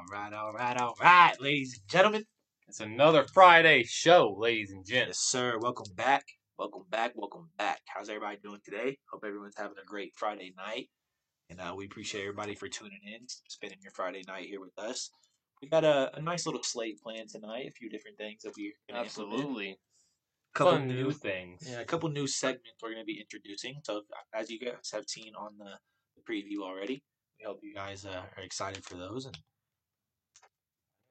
All right, all right, all right, ladies and gentlemen. It's another Friday show, ladies and Yes, gents. sir. Welcome back. Welcome back. Welcome back. How's everybody doing today? Hope everyone's having a great Friday night. And uh, we appreciate everybody for tuning in, spending your Friday night here with us. We got a, a nice little slate planned tonight, a few different things that we're going to Absolutely. Couple Fun new new things. Yeah, a couple new segments we're going to be introducing. So, as you guys have seen on the, the preview already, we hope you guys uh, are excited for those. And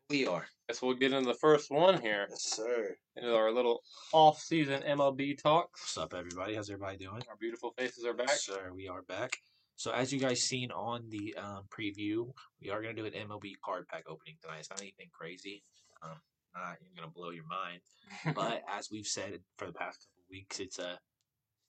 we are. Guess we'll get into the first one here. Yes, sir. Into our little off-season MLB talk. What's up, everybody? How's everybody doing? Our beautiful faces are back. Yes, sir. We are back. So, as you guys seen on the um, preview, we are going to do an MLB card pack opening tonight. It's not anything crazy. Um, not even going to blow your mind. But as we've said for the past couple weeks, it's a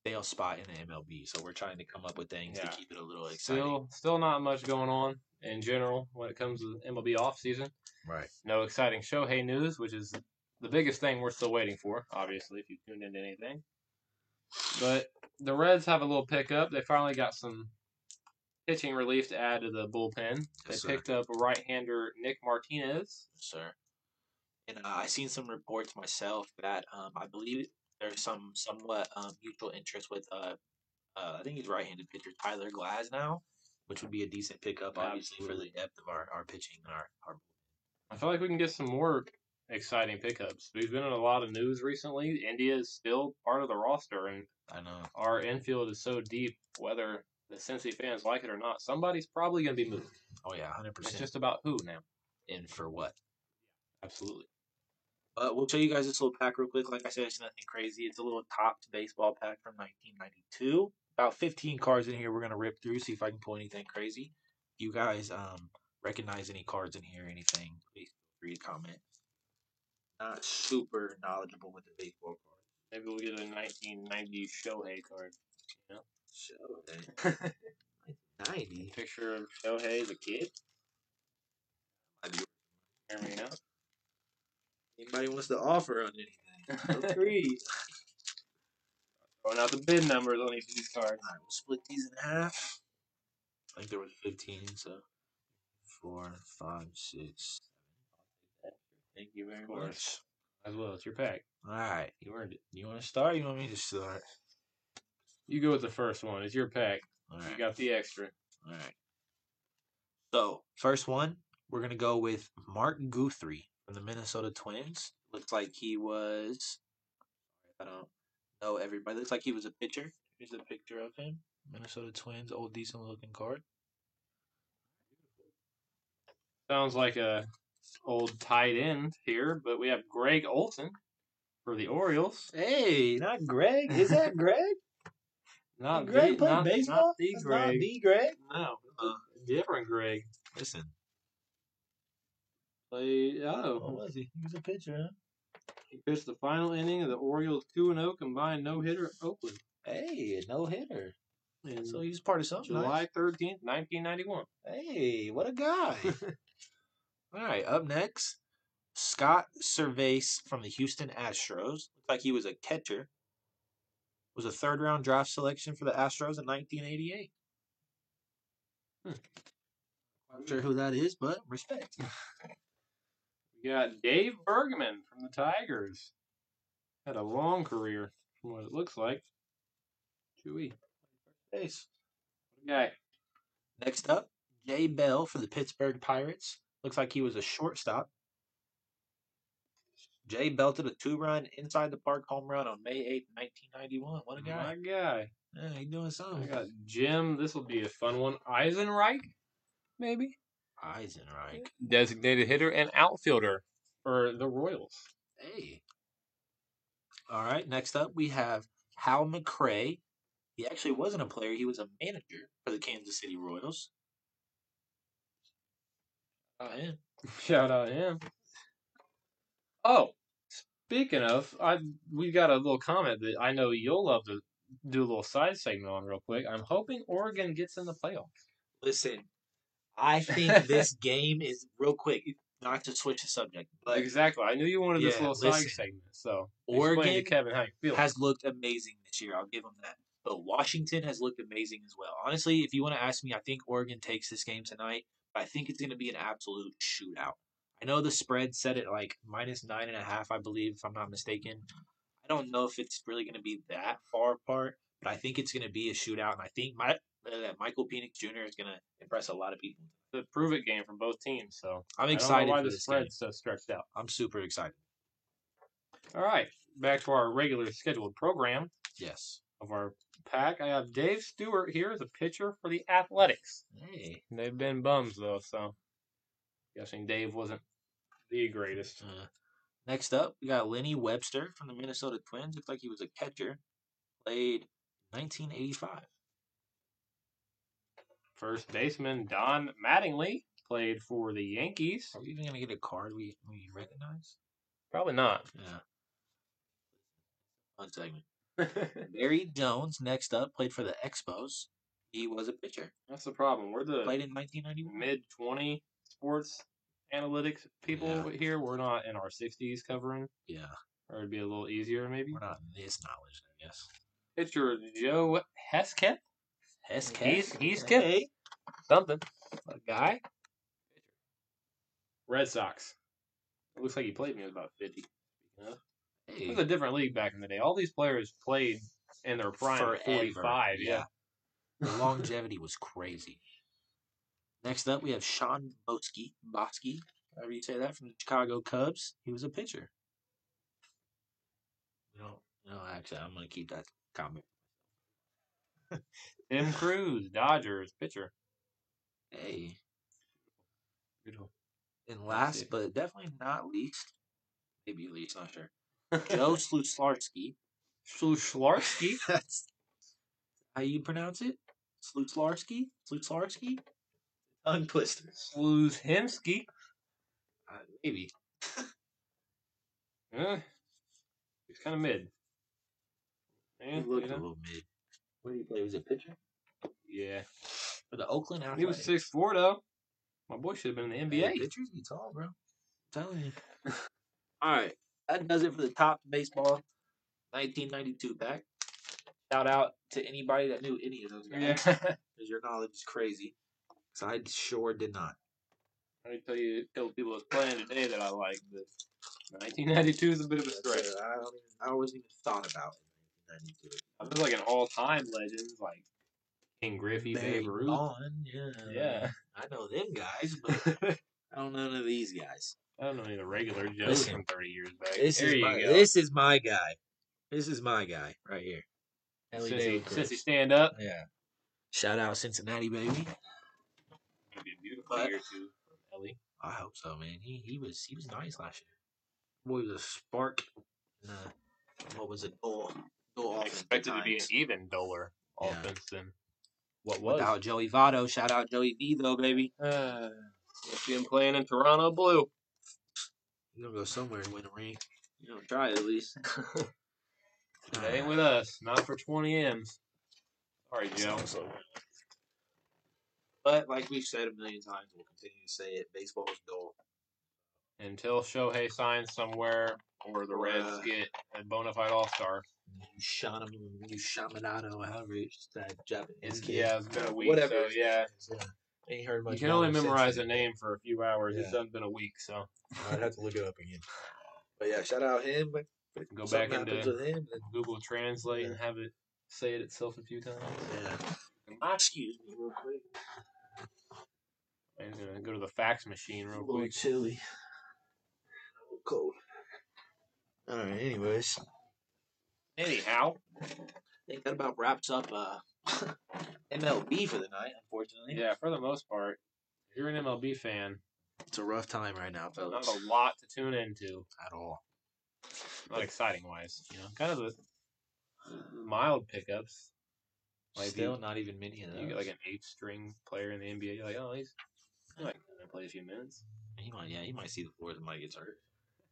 stale spot in the MLB. So, we're trying to come up with things Yeah. to keep it a little exciting. Still, still not much going on in general when it comes to MLB off-season. Right. No exciting Shohei news, which is the biggest thing we're still waiting for, obviously, if you tuned into anything. But the Reds have a little pickup. They finally got some pitching relief to add to the bullpen. They Yes, picked up right-hander Nick Martinez. Yes, sir. And uh, I seen some reports myself that um, I believe there's some somewhat um, mutual interest with uh, uh, I think he's right-handed pitcher Tyler Glasnow, which would be a decent pickup, obviously for the depth of our, our pitching and our, our I feel like we can get some more exciting pickups. We've been in a lot of news recently. India is still part of the roster, and I know our infield is so deep, whether the Cincy fans like it or not, somebody's probably going to be moved. oh yeah, hundred percent. It's just about who now. and for what? Absolutely. But we'll show you guys this little pack real quick. Like I said, it's nothing crazy. It's a little Topps baseball pack from 1992. About 15 cards in here. We're gonna rip through, see if I can pull anything crazy. If you guys um recognize any cards in here, anything, please feel free to comment. Not super knowledgeable with the baseball cards. Maybe we'll get a 1990 Shohei card. Show 90. Picture of Shohei as a kid. Hear me out. Anybody wants to offer on anything? Feel free. Throwing out the bid numbers on each of these cards. All right, we'll split these in half. I think there was 15, so four, five, six. Thank you very Of much. As well, it's your pack. All right, you earned it. You want to start? You want me to start? You go with the first one. It's your pack. All You got the extra. All right. So first one, we're gonna go with Mark Guthrie from the Minnesota Twins. Looks like he was. I don't know everybody. Looks like he was a pitcher. Here's a picture of him. Minnesota Twins, old decent looking card. Sounds like a old tight end here, but we have Gregg Olson for the Orioles. Hey, not Greg. Is that Greg? Not Greg the, playing not, baseball? Not the That's not Greg. the Greg. No, Uh, different Greg. Listen, Play, what oh, was he? He was a pitcher, huh? he pitched the final inning of the Orioles 2 0 combined no hitter at Oakland Hey, no hitter. in So he's part of something. July 13th, 1991. Hey, what a guy. All right, up next, Scott Servais from the Houston Astros. Looks like he was a catcher. Was a third round draft selection for the Astros in 1988. Hmm. Not sure who that is, but respect. We got Dave Bergman from the Tigers. Had a long career, from what it looks like. Chewy. Base. Guy. Next up, Jay Bell for the Pittsburgh Pirates. Looks like he was a shortstop. Jay belted a two run inside the park home run on May 8th, 1991. What a guy. My guy. Yeah, he doing something. I got Jim. This will be a fun one. Eisenreich, maybe? Eisenreich. Designated hitter and outfielder for the Royals. Hey. All right. Next up, we have Hal McRae. He actually wasn't a player. He was a manager for the Kansas City Royals. Oh, him. Shout out him. Oh, speaking of, I we got a little comment that I know you'll love to do a little side segment on real quick. I'm hoping Oregon gets in the playoffs. Listen, I think this game is real quick. Not to switch the subject, but exactly. I knew you wanted this Yeah, little side segment, so Oregon Kevin how you feel. has looked amazing this year. I'll give them that. But Washington has looked amazing as well. Honestly, if you want to ask me, I think Oregon takes this game tonight. I think it's going to be an absolute shootout. I know the spread set at like minus nine and a half, I believe, if I'm not mistaken. I don't know if it's really going to be that far apart, but I think it's going to be a shootout, and I think my uh, Michael Penix Jr. is going to impress a lot of people. The prove it game from both teams. So I'm I don't know excited why the spread's so stretched out. I'm super excited. All right, back to our regular scheduled program Yes. of our pack. I have Dave Stewart here as a pitcher for the Athletics. Hey. They've been bums though, so guessing Dave wasn't the greatest. Uh, next up, we got Lenny Webster from the Minnesota Twins. Looks like he was a catcher. Played 1985. First baseman Don Mattingly played for the Yankees. Are we even gonna get a card we we recognize? Probably not. Yeah. One segment. Barry Jones, next up, played for the Expos. He was a pitcher. That's the problem. We're the Played in 1991. mid 20 sports analytics people Yeah. here. We're not in our 60s covering, Yeah, or it'd be a little easier maybe. we're not in this knowledge, I guess. Pitcher Joe Hesketh. Hesketh. He's- he's kept- Hey, Something. a guy. Red Sox. It looks like he played when he was about 50. Speaking of. It was a different league back in the day. All these players played in their prime at 45. Yeah. The longevity was crazy. Next up, we have Shawn Boskie, Bosky, however you say that, from the Chicago Cubs. He was a pitcher. No, no, actually, I'm going to keep that comment. Tim Crews, Dodgers pitcher. Hey, Beautiful. and last but definitely not least, maybe least, not sure. Joe Slutslarski. Schlarski. That's how you pronounce it? Slutslarski? Slutslarski? Tongue twister. Uh, maybe. Eh, he's kind of mid. He Yeah, looked you a little mid. What did he play? Was it pitcher? Yeah. For the Oakland Athletics. He was six four though. My boy should have been in the NBA. Hey, pitchers be tall, bro. I'm telling you. All right, that does it for the Topps baseball 1992 pack. Shout out to anybody that knew any of those guys, because yeah. your knowledge is crazy. Because I sure did not. Let me tell you, a couple people was playing today that I like, but 1992 is a bit of a stretch. I, I, wasn't even thought about 1992. I feel like an all time legend, like Ken Griffey, Babe Ruth. Vaughn, yeah. yeah. I know them guys, but I don't know none of these guys. I don't know any of the regular from 30 years back. This there is, my, go. this is my guy. This is my guy right here. Ellie Sissy, stand up. Yeah. Shout out Cincinnati, baby. Be a beautiful but, year too from Ellie. I hope so, man. He he was he was nice last year. Boy was a spark. Nah, what was it? Oh, dual offense Expected to be an even duller Yeah. offense than what was. Without Joey Votto. Shout out Joey V though, baby. Uh, you'll see him playing in Toronto blue. He's gonna go somewhere and win a ring. You know, try at least. It ain't with us. Not for 20 M's. Sorry, Joe. But like we've said a million times, we'll continue to say it. Baseball is dull. Until Shohei signs somewhere or the Reds uh, get a bona fide all star. You shot him. You shamanado, however it's that Japanese It's, kid. yeah, it's been a week. Whatever. So, yeah. is, yeah. Ain't heard much. You can only memorize a name for a few hours. It's Yeah. done been a week, so I'd have to look it up again. But yeah, shout out him. Go back into- him. Then, Google Translate and have it say it itself a few times. yeah. Excuse me, real quick. I'm gonna go to the fax machine A real little quick. chilly. A little cold. All right. Anyways, Anyhow, I think that about wraps up uh, MLB for the night. Unfortunately, yeah, for the most part, if you're an MLB fan, it's a rough time right now, fellas. not a lot to tune into. At all. Not exciting wise, you know, kind of the mild pickups. Like Still, you, not even many of those. you get like an eight string player in the NBA. You're like, oh, he's he might play a few minutes. He might, yeah, he might see the floor and might get hurt.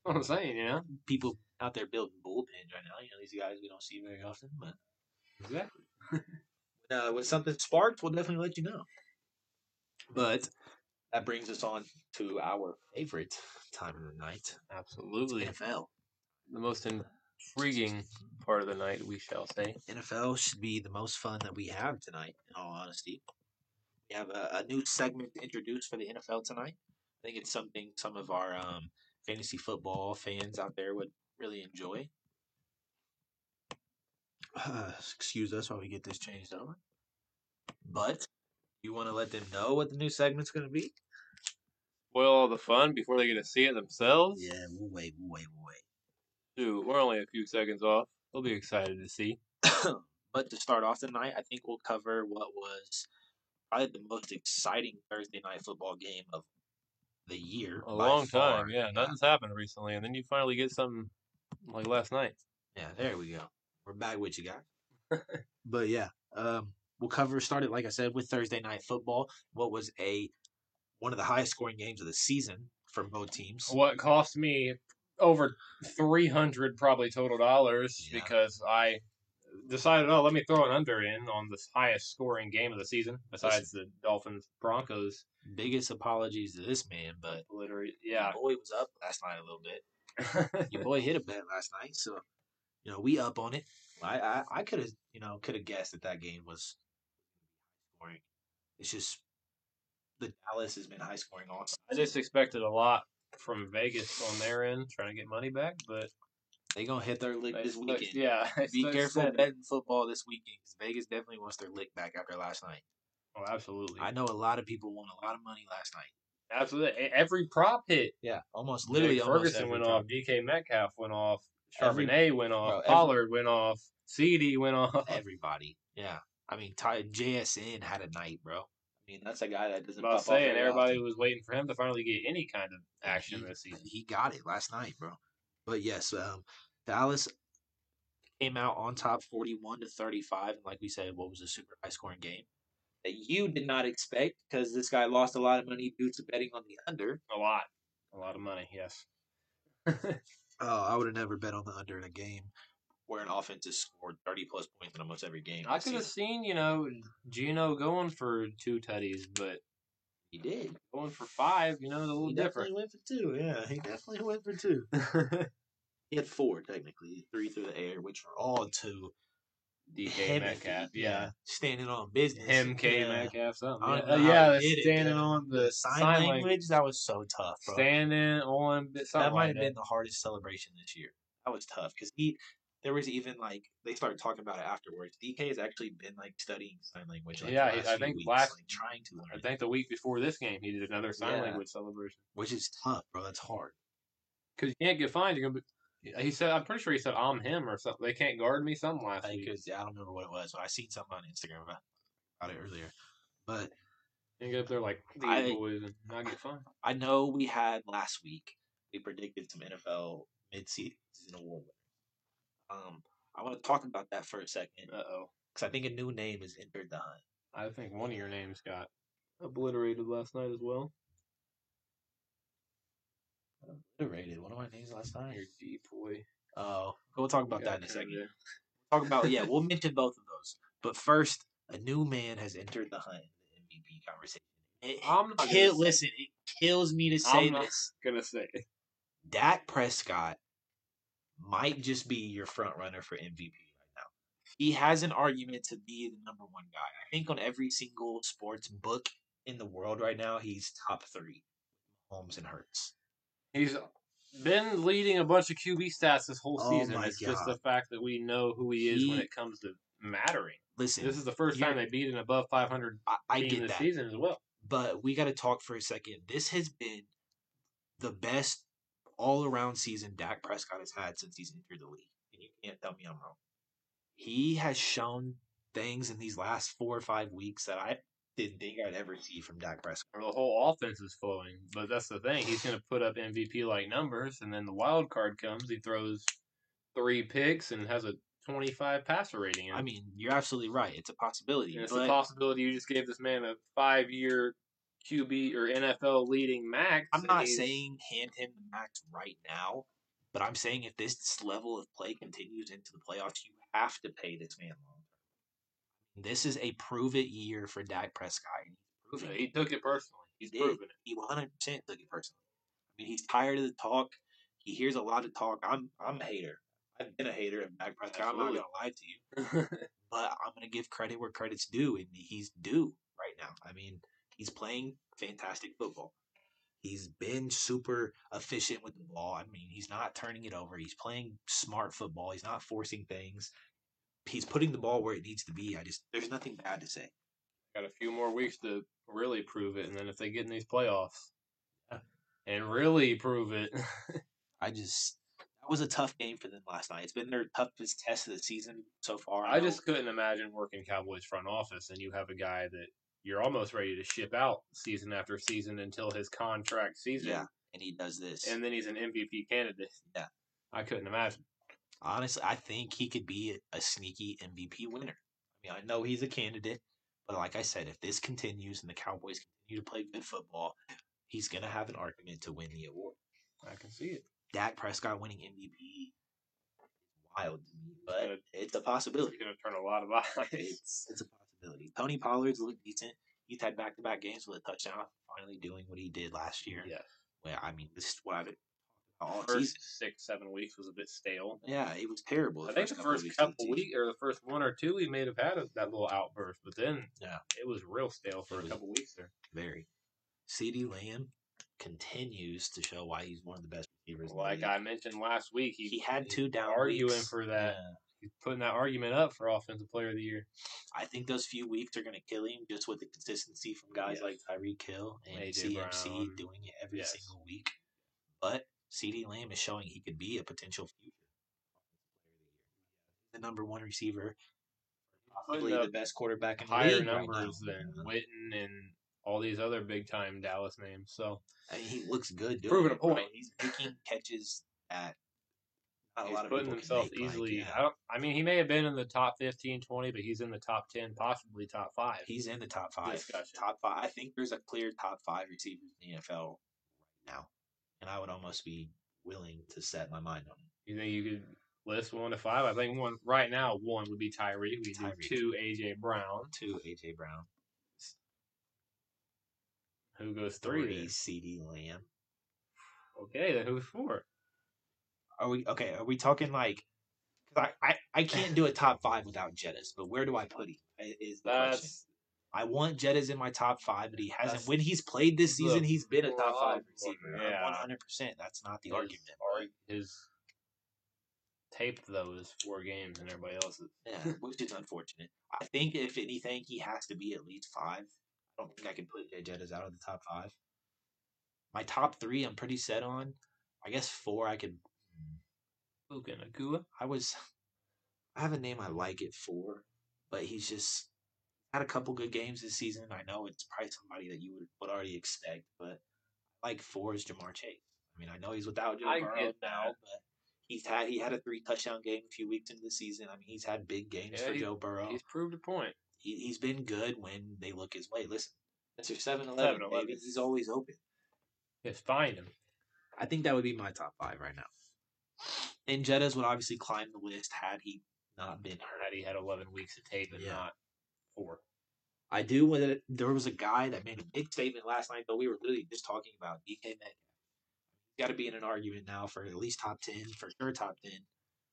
What I'm saying, you know. People out there building bullpens right now. You know, these guys we don't see very often, but Exactly. uh, when something sparks, we'll definitely let you know. But that brings us on to our favorite time of the night, Absolutely. NFL. The most intriguing part of the night, we shall say. NFL should be the most fun that we have tonight. In all honesty, we have a, a new segment introduced for the NFL tonight. I think it's something some of our um, fantasy football fans out there would really enjoy. excuse us while we get this changed over. But you want to let them know what the new segment's going to be? Spoil all the fun before they get to see it themselves. Yeah, we'll wait, we'll wait, we'll wait. Dude, we're only a few seconds off. They'll be excited to see. but to start off tonight, I think we'll cover what was probably the most exciting Thursday night football game of the year. A long far. time, yeah. Nothing's happened recently, and then you finally get something like last night. Yeah, there we go. We're back with you guys. but yeah, um, we'll cover started like I said with Thursday night football. What was a one of the highest scoring games of the season for both teams. What cost me over three hundred probably total dollars Yeah. because I decided, oh, let me throw an under in on the highest scoring game of the season besides the Dolphins Broncos. Biggest apologies to this man, but Literally, yeah. boy was up last night a little bit. Your boy hit a bet last night, so you know we up on it. I I, I could have you know could have guessed that that game was scoring. It's just the Dallas has been high scoring all I just expected a lot from Vegas on their end, trying to get money back, but They gonna hit their lick this weekend. yeah, Be careful steady. betting football this weekend because Vegas definitely wants their lick back after last night. Oh, absolutely, I know a lot of people won a lot of money last night. absolutely. Every prop hit. Yeah, almost literally. Ferguson every went time. off. DK Metcalf went off. Every- Charbonnet went off. bro, every- Pollard went off. CeeDee went off. Everybody. Yeah, I mean, Ty, JSN had a night, bro. I mean, that's a guy that doesn't. I was pop off saying everybody often. was waiting for him to finally get any kind of action he, this season. He got it last night, bro. But yes, um, Dallas came out on top, forty-one to thirty-five, and like we said, what was a super high-scoring game that you did not expect because this guy lost a lot of money due to betting on the under. A lot, a lot of money. Yes. Oh, I would have never bet on the under in a game where an offense has scored thirty plus points in almost every game. I could have seen, you know, Geno going for two tutties, but He did. going for five, you know, is a little He different. definitely went for two. Yeah, he definitely went for two. He had four technically, three through the air, which were all to DK him and Metcalf, he- yeah. standing on business. Him, K yeah. Metcalf, something. Yeah, Uh, yeah he the did it, standing on the, The sign, sign language, language. that was so tough, bro. Standing on something that might like have been the hardest celebration this year. That was tough because he, there was even like they started talking about it afterwards. DK has actually been like studying sign language. Like, Yeah, last I few think weeks, last- like, trying to learn, I it, think the week before this game, he did another sign Yeah. language celebration. which is tough, bro. That's hard. Because you can't get fined. You're gonna be. He said, "I'm pretty sure he said I'm him or something. They can't guard me." Something last I, week. cause, yeah, I don't remember what it was, but I seen something on Instagram about, about it earlier. But You get up there like these I- boys and not get fined. I know we had last week. We predicted some NFL mid-season award. winners. Um, I want to talk about that for a second Uh oh. because I think a new name has entered the hunt. I think one of your names got obliterated last night as well. Underrated. One of my names last night. Your deep boy. Oh, we'll talk about that in a second. in. Talk about yeah, we'll mention both of those. But first, a new man has entered the hunt in the MVP conversation. It, I'm not kill, say- listen, it kills me to say I'm not- this. Gonna say Dak Prescott might just be your front runner for MVP right now. He has an argument to be the number one guy. I think on every single sports book in the world right now, he's top three. Holmes and Hurts. He's been leading a bunch of QB stats this whole Oh season. It's just the fact that we know who he is when it comes to mattering. Listen, This is the first time they beat an above 500 I, I get this that. season as well. but we got to talk for a second. This has been the best all around season Dak Prescott has had since he's entered the league. And you can't tell me I'm wrong. He has shown things in these last four or five weeks that I didn't think I'd ever see from Dak Prescott. The whole offense is flowing. But that's the thing. He's going to put up MVP like numbers, and then the wild card comes. He throws three picks and has a 25 passer rating. I mean, you're absolutely right. It's a possibility. And it's but a possibility you just gave this man a five year QB or NFL leading max. I'm not saying hand him the max right now, but I'm saying if this level of play continues into the playoffs, you have to pay this man long. This is a prove it year for Dak Prescott. He's proving he it. took it personally. He's did. proven it. He 100 percent took it personally. I mean, he's tired of the talk. He hears a lot of talk. I'm I'm a hater. I've been a hater of Dak Prescott. I'm not gonna lie to you, but I'm gonna give credit where credit's due, and he's due. right now. I mean, he's playing fantastic football. He's been super efficient with the ball. I mean, he's not turning it over. He's playing smart football. He's not forcing things. He's putting the ball where it needs to be. I just there's nothing bad to say. Got a few more weeks to really prove it, and then if they get in these playoffs Yeah. and really prove it, I just that was a tough game for them last night. It's been their toughest test of the season so far. I know. just couldn't imagine working Cowboys front office and you have a guy that you're almost ready to ship out season after season until his contract season, yeah, and he does this. and then he's an MVP candidate. Yeah. I couldn't imagine. Honestly, I think he could be a sneaky MVP winner. I mean, I know he's a candidate, but like I said, if this continues and the Cowboys continue to play good football, he's gonna have an argument to win the award. I can see it. Dak Prescott winning MVP wild to me, but gonna- it's a possibility. He's going to turn a lot of eyes. It's it's a possibility. Tony Pollard's looked decent. He's had back to back games with a touchdown, finally doing what he did last year. yeah. Well, I mean, this is what I've talking First six, seven weeks was a bit stale. Yeah, it was terrible. I think the first couple season. weeks or the first one or two, we may have had a, that little outburst, but then Yeah. it was real stale for It a couple weeks there. Very. CeeDee Lamb continues to show why he's one of the best receivers. in the Like. I mentioned last week, he, he had two down arguing weeks. for that. Yeah. He's putting that argument up for offensive player of the year. I think those few weeks are going to kill him just with the consistency from guys like Tyreek Hill and A.J. CMC Brown. doing it every Yes. single week. But CeeDee Lamb is showing he could be a potential future the number one receiver, possibly the best quarterback in the Higher league right numbers now. than Witten and all these other big time Dallas names. So I mean, he looks good. Doing Proving it, a point. He's making catches at not a he's lot of putting himself make, like, easily. yeah. I don't. I mean, he may have been in the top 15, 20, but he's in the top ten, possibly top five. He's in the top five. Discussion. Top five. I think there's a clear top five receivers in the NFL right now, and I would almost be willing to set my mind on it. You think you could list one to five? I think one right now. One would be Tyreek. We do two AJ Brown. Two AJ Brown, Who goes three? three? CeeDee Lamb. Okay, then who's four? Are we okay? Are we talking like? Cause I, I I can't do a top five without Jettis, but where do I put him? Is the question. I want Jettis in my top five, but he hasn't. That's When he's played this season, he's been a top five receiver. yeah. One hundred percent. That's not the his- argument. His taped those four games and everybody else's. Yeah, which is unfortunate. I think if anything, he has to be at least five. I don't think I can put Jay Jettas out of the top five. My top three, I'm pretty set on. I guess four, I could. Akua. I was. I have a name I like at four, but he's just had a couple good games this season. I know it's probably somebody that you would, would already expect, but I like four is Ja'Marr Chase. I mean, I know he's without Joe Burrow now, but he's had he had a three touchdown game a few weeks into the season. I mean, he's had big games Yeah, for Joe Burrow He's proved a point. he, he's been good when they look his way. Listen, Mr. 7 Eleven, 7-Eleven. baby. He's always open. Just find him. I think that would be my top five right now. And Jettas would obviously climb the list had he not been hurt. Had he had 11 weeks of tape and Yeah. not four. I do want to. There was a guy that made a big statement last night, though. We were literally just talking about DK Metcalf. Got to be in an argument now for at least top 10, for sure top 10.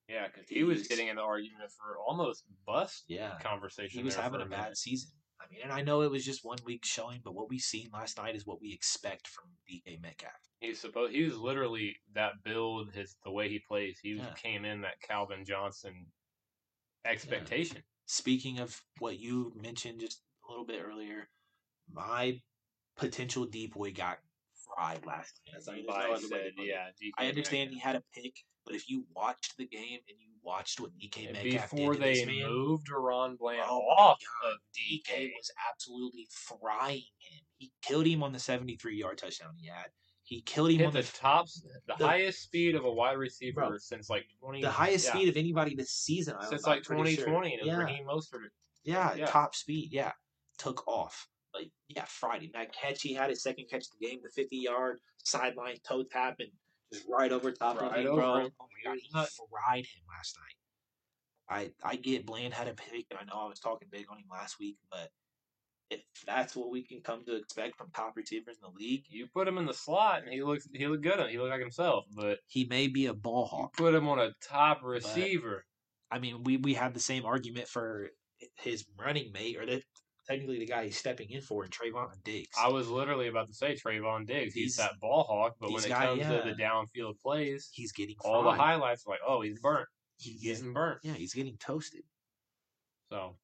Yeah, because he was getting in the argument for almost bust Yeah. conversation. He was having for a bad season. I mean, and I know it was just one week showing, but what we seen last night is what we expect from DK Metcalf. He's supposed. He was literally that build. His the way he plays. He Yeah. came in that Calvin Johnson expectation. Speaking of what you mentioned just a little bit earlier, my potential deep boy got fried last night. As I, there's no Levi other way to said, yeah. I understand he had a pick, but if you watched the game and you watched what DK And Metcalf before they man, moved Ron Bland Oh off God. of DK DK, was absolutely frying him. He killed him on the 73 yard touchdown he had. He killed him hit on the the, top, the, the- highest speed of a wide receiver Bro, since like twenty. the highest yeah, speed of anybody this season. I since I'm like pretty twenty sure. twenty, and it was Yeah. Raheem Mostert. Yeah, Yeah. top speed. Yeah, took off. Like yeah, Friday that catch he had his second catch of the game, the fifty yard sideline toe tap and just right over top of him, over bro. him. Oh my god, he Nuts. fried him last night. I I get Bland had a pick, and I know I was talking big on him last week, but if that's what we can come to expect from top receivers in the league, You put him in the slot, and he looks he looked good. He looked like himself. But he may be a ball hawk. put him on a top receiver. I mean, we we had the same argument for his running mate or the technically the guy he's stepping in for, and Trevon Diggs. I was literally about to say Trevon Diggs. He's, He's- that ball hawk, but when it comes yeah. to the downfield plays, he's getting all the highlights like, oh, he's burnt. He's getting burnt. yeah, he's getting toasted. So,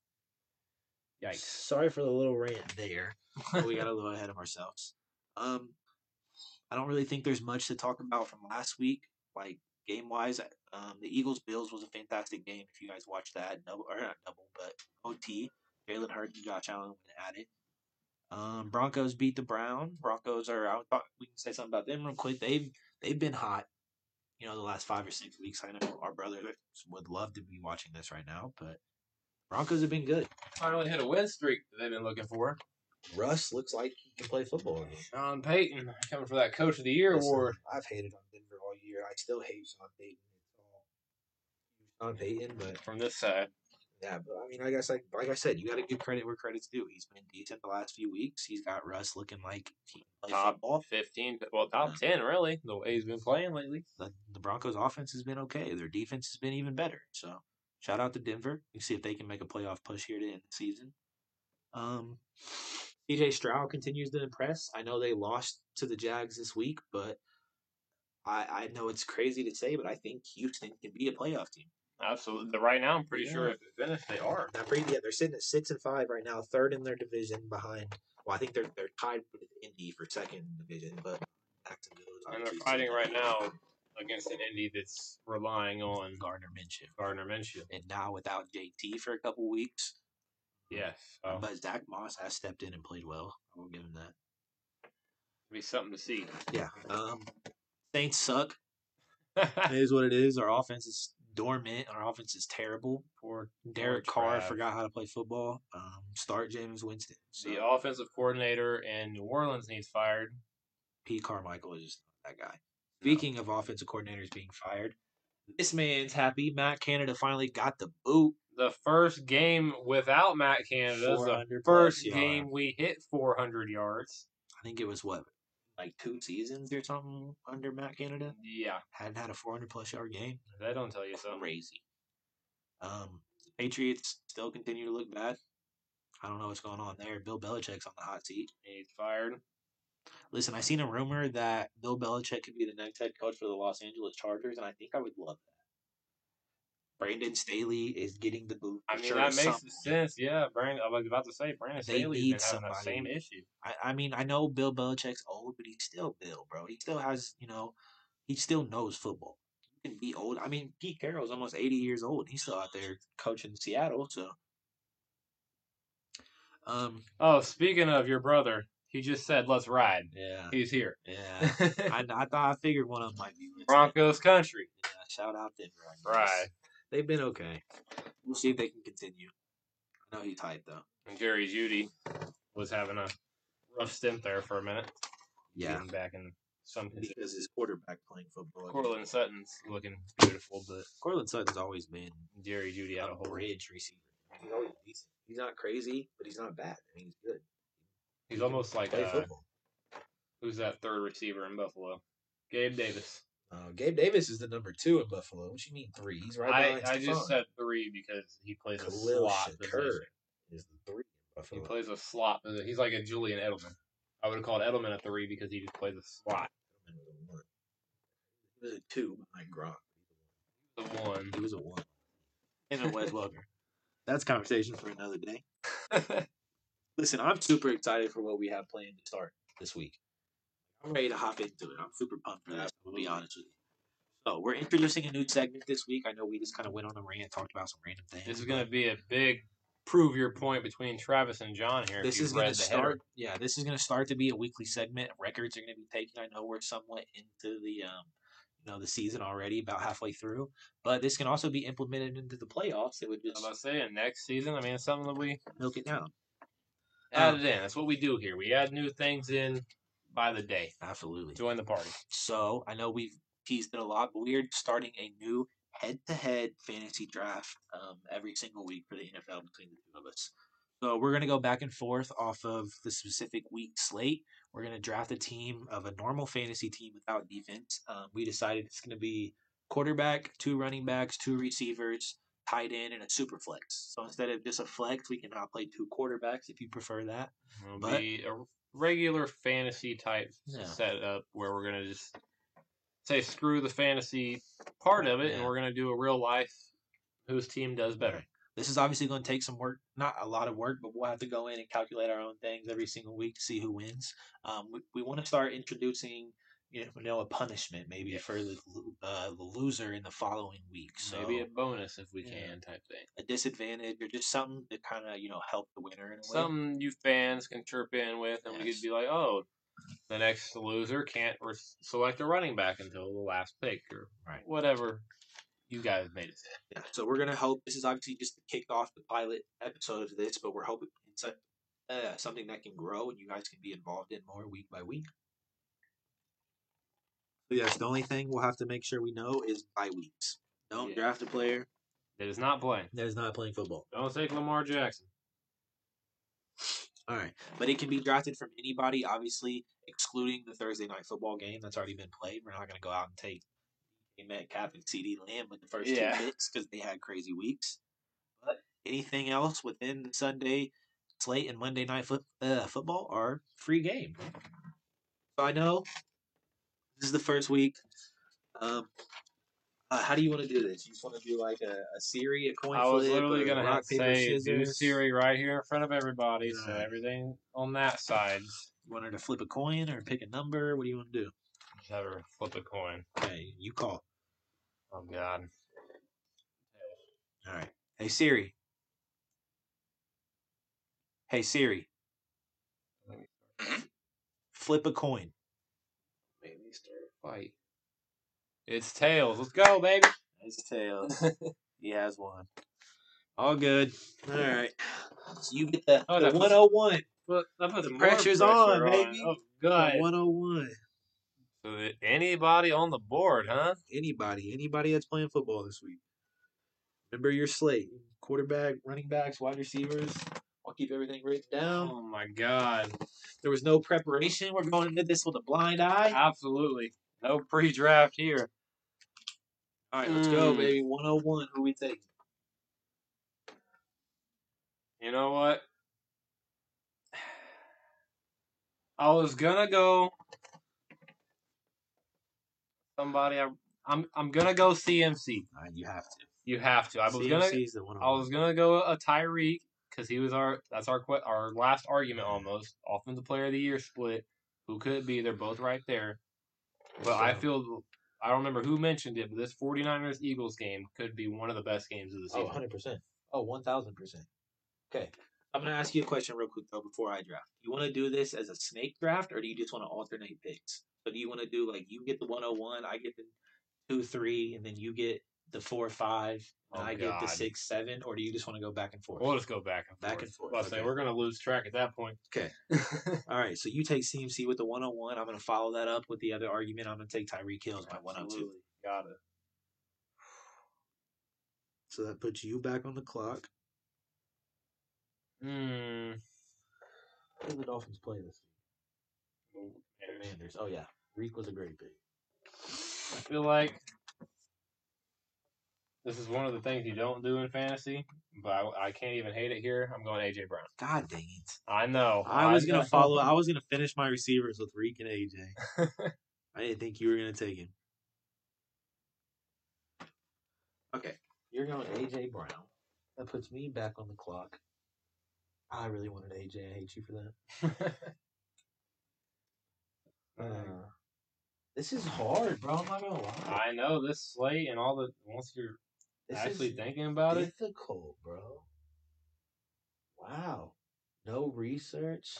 yikes. Sorry for the little rant there. we got a little ahead of ourselves. Um, I don't really think there's much to talk about from last week, like game wise. Um, the Eagles Bills was a fantastic game. If you guys watched that, double or not double, but OT. Jalen Hurts and Josh Allen went at it. Um, Broncos beat the Brown. Broncos are out. We can say something about them real quick. They've they've been hot. You know, the last five or six weeks. I know our brother would love to be watching this right now, but Broncos have been good. Finally hit a win streak that they've been looking for. Russ looks like he can play football again. Sean Payton coming for that Coach of the Year Listen, award. I've hated on Denver all year. I still hate Sean Payton. Sean Payton, but From this side, yeah, but I mean, I guess like like I said, you got to give credit where credit's due. He's been decent the last few weeks. He's got Russ looking like he can play top football. 15, well, top 10, really, the way he's been playing lately. The, the Broncos' offense has been okay. Their defense has been even better. So shout out to Denver. You see if they can make a playoff push here to end the season. Um, CJ Stroud continues to impress. I know they lost to the Jags this week, but I I know it's crazy to say, but I think Houston can be a playoff team. Absolutely. Right now, I'm pretty sure Yeah. if it finished, they are. Now, pretty, yeah, they're sitting at six and five right now, third in their division behind. Well, I think they're they're tied with Indy for second division, but Jacksonville And they're fighting right now against an Indy that's relying on Gardner Minshew, Gardner Minshew. and now without JT for a couple weeks. Yes. So, But Zach Moss has stepped in and played well. I will give him that. be something to see. Yeah. Um, Saints suck. It is what it is. Our offense is dormant. Our offense is terrible. Poor Derek poor Carr forgot how to play football. Um, start Jameis Winston. So The offensive coordinator in New Orleans needs fired. P. Carmichael is just not that guy. Speaking of offensive coordinators being fired, this man's happy. Matt Canada finally got the boot. The first game without Matt Canada is the plus first yards. game we hit 400 yards. I think it was what, like two seasons or something under Matt Canada. Yeah, Hadn't had a 400 plus yard game. that don't tell you something. Crazy. Um, Patriots still continue to look bad. I don't know what's going on there. Bill Belichick's on the hot seat. He needs fired. Listen, I seen a rumor that Bill Belichick could be the next head coach for the Los Angeles Chargers, and I think I would love that. Brandon Staley is getting the boot. I mean, sure that makes sense. Yeah, Brandon. I was about to say Brandon They Staley's need been having somebody. same issue. I, I mean, I know Bill Belichick's old, but he's still Bill, bro. He still has, you know, he still knows football. He can be old. I mean, Pete Carroll's almost 80 years old. And he's still out there coaching Seattle, so. Um, Oh, speaking of your brother, he just said, "Let's ride." yeah, He's here. yeah. I, I thought I figured one of them might be. Broncos country. Yeah, shout out Denver. I. Right. They've been okay. We'll see if they can continue. I know he's hyped though. And Jerry Jeudy was having a rough stint there for a minute. Yeah, Getting back in some because his quarterback playing football. Courtland Sutton's looking beautiful, but Courtland Sutton's always been Jerry Jeudy out a of hole. bridge receiver. He's always decent. He's not crazy, but he's not bad. I mean, he's good. He's almost like play uh, football. who's that third receiver in Buffalo? Gabe Davis. Uh, Gabe Davis is the number two in Buffalo. What do you mean three? He's right I, I just said three because he plays a slot Shakir position. is the three in He plays a slot. He's like a Julian Edelman. I would have called Edelman a three because he just plays a slot. He was a one. He was a two behind Gronk. The one. He was a one. Him and Wes Welker. That's conversation for another day. Listen, I'm super excited for what we have planned to start this week. I'm ready to hop into it. I'm super pumped for that. I'll be honest with you. So we're introducing a new segment this week. I know we just kind of went on a rant, talked about some random things. this is going to be a big prove your point between Travis and Jon here. This is going to start. header. Yeah, this is going to start to be a weekly segment. Records are going to be taken. I know we're somewhat into the um, you know, the season already, about halfway through. But this can also be implemented into the playoffs. It would just was about to say, next season, I mean, it's something that we milk it down. Add it in. That's what we do here. We add new things in by the day. Absolutely. Join the party. So I know we've teased it a lot, but we're starting a new head-to-head fantasy draft um, every single week for the NFL between the two of us. So we're gonna go back and forth off of the specific week slate. We're gonna draft a team of a normal fantasy team without defense. Um, we decided it's gonna be quarterback, two running backs, two receivers, tight end and a super flex. So instead of just a flex, we can now play two quarterbacks if you prefer that. It'll But- be a regular fantasy type Yeah. setup where we're gonna just say screw the fantasy part of it, and we're gonna do a real life whose team does better. Right. This is obviously going to take some work, not a lot of work, but we'll have to go in and calculate our own things every single week to see who wins. Um, we, we want to start introducing, you know, a punishment maybe Yes. for the uh, the loser in the following week. So Maybe a bonus if we Yeah. can type thing. a disadvantage or just something to kind of you know help the winner in a way. Something you fans can chirp in with, and we could be like, oh. The next loser can't re- select a running back until the last pick, or Right. whatever you guys made it. Yeah, so we're gonna hope this is obviously just to kick off the pilot episode of this, but we're hoping it's a, uh, something that can grow and you guys can be involved in more week by week. Yes, the only thing we'll have to make sure we know is bye weeks. Don't Yeah. draft a player That is not playing. that is not playing football. Don't take Lamar Jackson. All right, but it can be drafted from anybody, obviously excluding the Thursday night football game that's already been played. We're not gonna go out and take Metcalf and CeeDee Lamb with the first Yeah. two picks because they had crazy weeks. But anything else within the Sunday slate and Monday night foot, uh, football are free game. So I know this is the first week. Um, uh, how do you want to do this? You just want to do like a, a series, a coin I was flip, literally have to say do scissors? Siri right here in front of everybody, so Alright. everything on that side. You want her to flip a coin or pick a number? What do you want to do? Just have her flip a coin. Okay, you call. Oh God. All right. Hey Siri. Hey Siri. Flip a coin. Made me start a fight. It's tails. Let's go, baby. It's tails. he has one. All good. All right. So you get the, Oh, the 101. But that puts The pressure's pressure on, baby. Oh, The good. 101. So anybody on the board, huh? Anybody, anybody that's playing football this week. Remember your slate. Quarterback, running backs, wide receivers. I'll keep everything written down. Oh my God. There was no preparation. We're going into this with a blind eye. Absolutely. No pre-draft here. All right, let's go, Mm. baby. 101. Who we take? You know what? I was gonna go somebody. I, I'm I'm gonna go CMC. Right, you have to. You have to. I was gonna the. I was gonna go a Tyreek because he was our that's our our last argument almost offensive player of the year split. Who could it be? They're both right there. But I feel I don't remember who mentioned it, but this 49ers Eagles game could be one of the best games of the Oh, season. 100%. Oh, 1000%. Okay. I'm going to ask you a question real quick, though, before I draft. You want to do this as a snake draft, or do you just want to alternate picks? So do you want to do like you get the 101, I get the 2 3, and then you get the 4 5, and Oh, I get the 6 7, or do you just want to go back and forth? We'll just go back and forth. Back and forth, Well, okay. we're gonna lose track at that point. Okay. All right. So you take CMC with the 101. I'm going to follow that up with the other argument. I'm going to take Tyreek Hill as my 102. Absolutely. Got it. So that puts you back on the clock. Hmm. Who did the Dolphins play this week? Commanders. Oh, yeah. Reek was a great pick. I feel like this is one of the things you don't do in fantasy, but I, I can't even hate it here. I'm going AJ Brown. God dang it. I know. I was gonna follow. I was gonna finish my receivers with Reek and AJ. I didn't think you were gonna take him. Okay, you're going AJ Brown. That puts me back on the clock. I really wanted AJ. I hate you for that. Uh, this is hard, bro. I'm not gonna lie. I know this slate and all the once you're This actually thinking about it. It's difficult, bro. Wow. No research.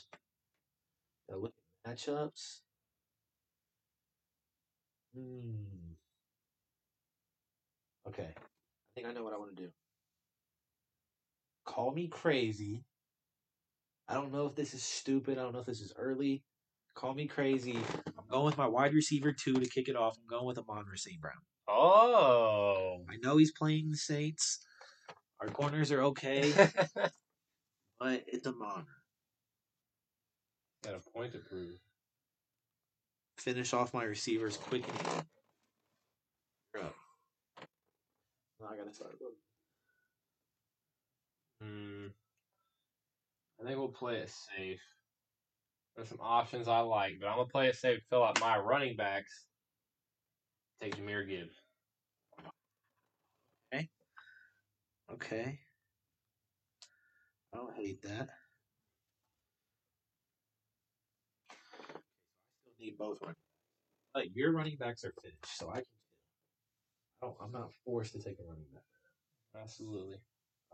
Look matchups. Hmm. Okay. I think I know what I want to do. Call me crazy. I don't know if this is stupid. I don't know if this is early. Call me crazy. I'm going with my wide receiver two to kick it off. I'm going with Amon St. Brown. Oh. I know he's playing the Saints. Our corners are okay, but it's a Amon. Got a point to prove. Finish off my receivers quick and easy. You're up. Now I gotta start looking. Hmm. I think we'll play it safe. There's some options I like, but I'm gonna play it safe. to Fill out my running backs. Take Jahmyr Gibbs. Okay. I don't hate that. Still need both running. Like your running backs are finished, so I can. I don't. I'm not forced to take a running back. Absolutely.